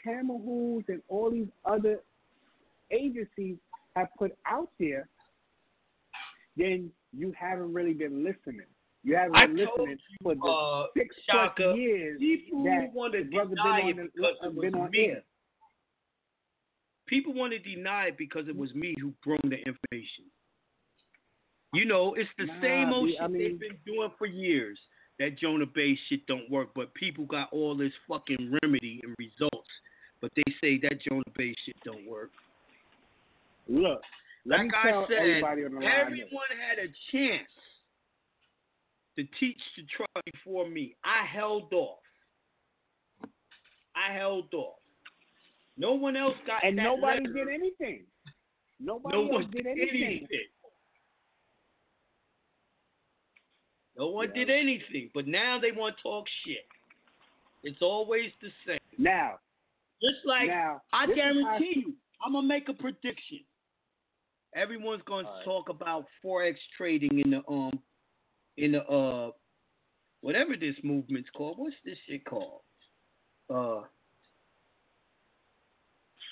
Tamahus and all these other agencies have put out there, then you haven't really been listening. You haven't I been listening for the uh, six Shaka, plus years people that want to the brother been deny on it because uh, it was me. air. People want to deny it because it was me who brought the information. You know, it's the Nah, same old shit I mean- they've been doing for years. That Jonah Bey shit don't work, but people got all this fucking remedy and results. But they say that Jonah Bey shit don't work. Look, like I said, everybody on the line. everyone had a chance to teach the trust before me. I held off. I held off. No one else got and nobody letter. did anything. Nobody No one did did anything. anything. No one Yeah. did anything, but now they want to talk shit. It's always the same. Now, Just like now, I guarantee you, I'm gonna make a prediction. Everyone's gonna right. talk about forex trading in the um in the uh whatever this movement's called. What's this shit called? Uh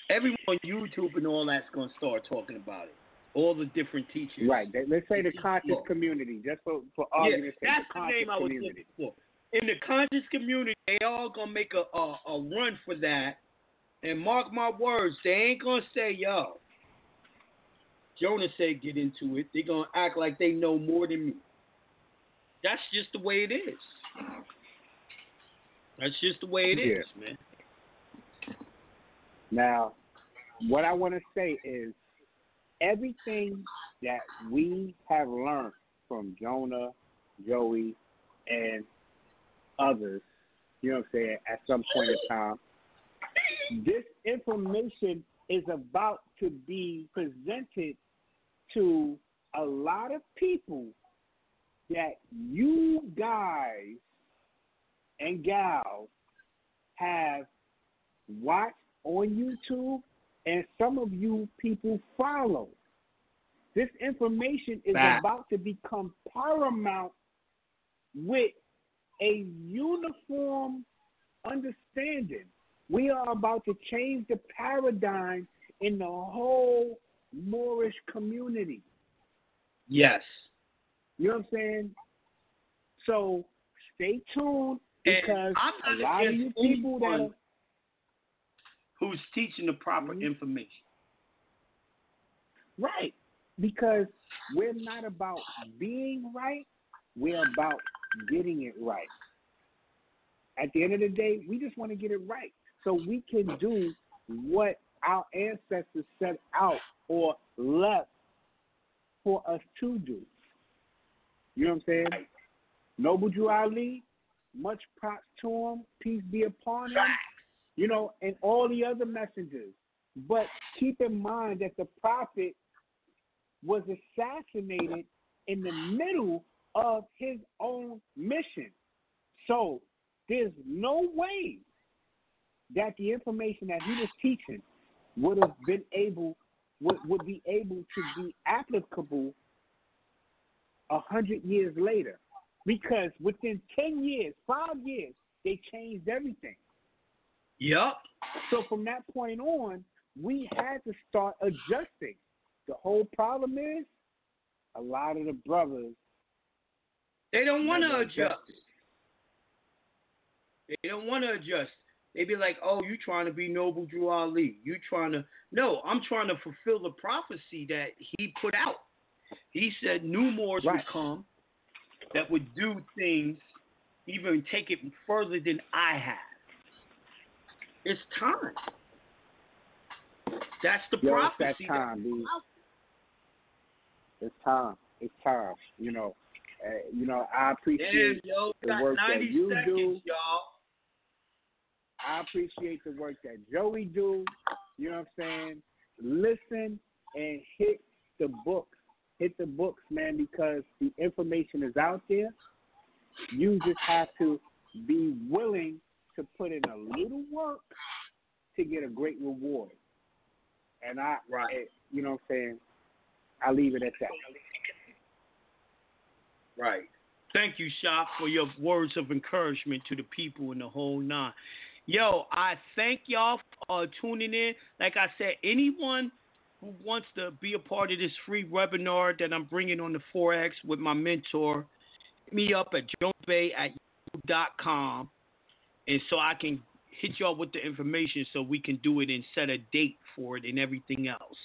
everyone on YouTube and all that's gonna start talking about it. All the different teachers. Right. Let's say the conscious law. community, just for, for Yeah, argument's sake, that's the the name I was community. looking for. In the conscious community, they all gonna make a, a a run for that, and mark my words, they ain't gonna say, "Yo, Jonah said get into it. They're gonna act like they know more than me. That's just the way it is. That's just the way it is, Yeah. man. Now, what I want to say is everything that we have learned from Jonah, Joey, and others, you know what I'm saying, at some point in time, this information is about to be presented to a lot of people that you guys and gals have watched on YouTube and some of you people follow. This information is Fact. about to become paramount with a uniform understanding. We are about to change the paradigm in the whole Moorish community. Yes. You know what I'm saying? So stay tuned because a lot of you people that are who's teaching the proper Mm-hmm. information. Right. Because we're not about being right, we're about getting it right. At the end of the day, we just want to get it right so we can do what our ancestors set out or left for us to do. You know what I'm saying? Noble Drew Ali, much props to him, peace be upon him, you know, and all the other messengers. But keep in mind that the prophet was assassinated in the middle of his own mission. So there's no way that the information that he was teaching would have been able would, would be able to be applicable a hundred years later. Because within ten years, five years, they changed everything. Yup. So from that point on, we had to start adjusting. The whole problem is a lot of the brothers They don't want to adjust. They don't want to adjust. They be like, "Oh, you trying to be Noble Drew Ali? You trying to?" No, I'm trying to fulfill the prophecy that he put out. He said new Moors Right. would come that would do things, even take it further than I have. It's time. That's the Yo, it's prophecy. time, dude. It's time. It's time. You know, uh, you know. I appreciate yo, the work that you seconds, do. y'all. I appreciate the work that Joey do. You know what I'm saying? Listen and hit the books. Hit the books, man, because the information is out there. You just have to be willing to put in a little work to get a great reward. And I, right. you know what I'm saying? I leave it at that. Right. Thank you, Shop, for your words of encouragement to the people in the whole nine. Yo, I thank y'all for uh, tuning in. Like I said, anyone who wants to be a part of this free webinar that I'm bringing on the Forex with my mentor, hit me up at jonahbey at com, and so I can hit y'all with the information so we can do it and set a date for it and everything else.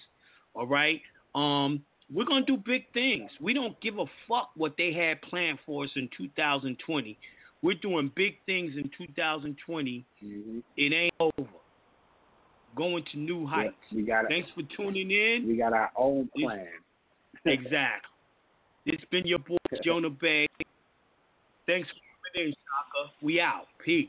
All right. Um, we're gonna do big things. We don't give a fuck what they had planned for us in 2020. We're doing big things in 2020. It ain't over. Going to new heights. we got Thanks for tuning in. We got our own plan. exactly. It's been your boy Jonah Bey. Thanks for coming in, Shaka. We out. Peace.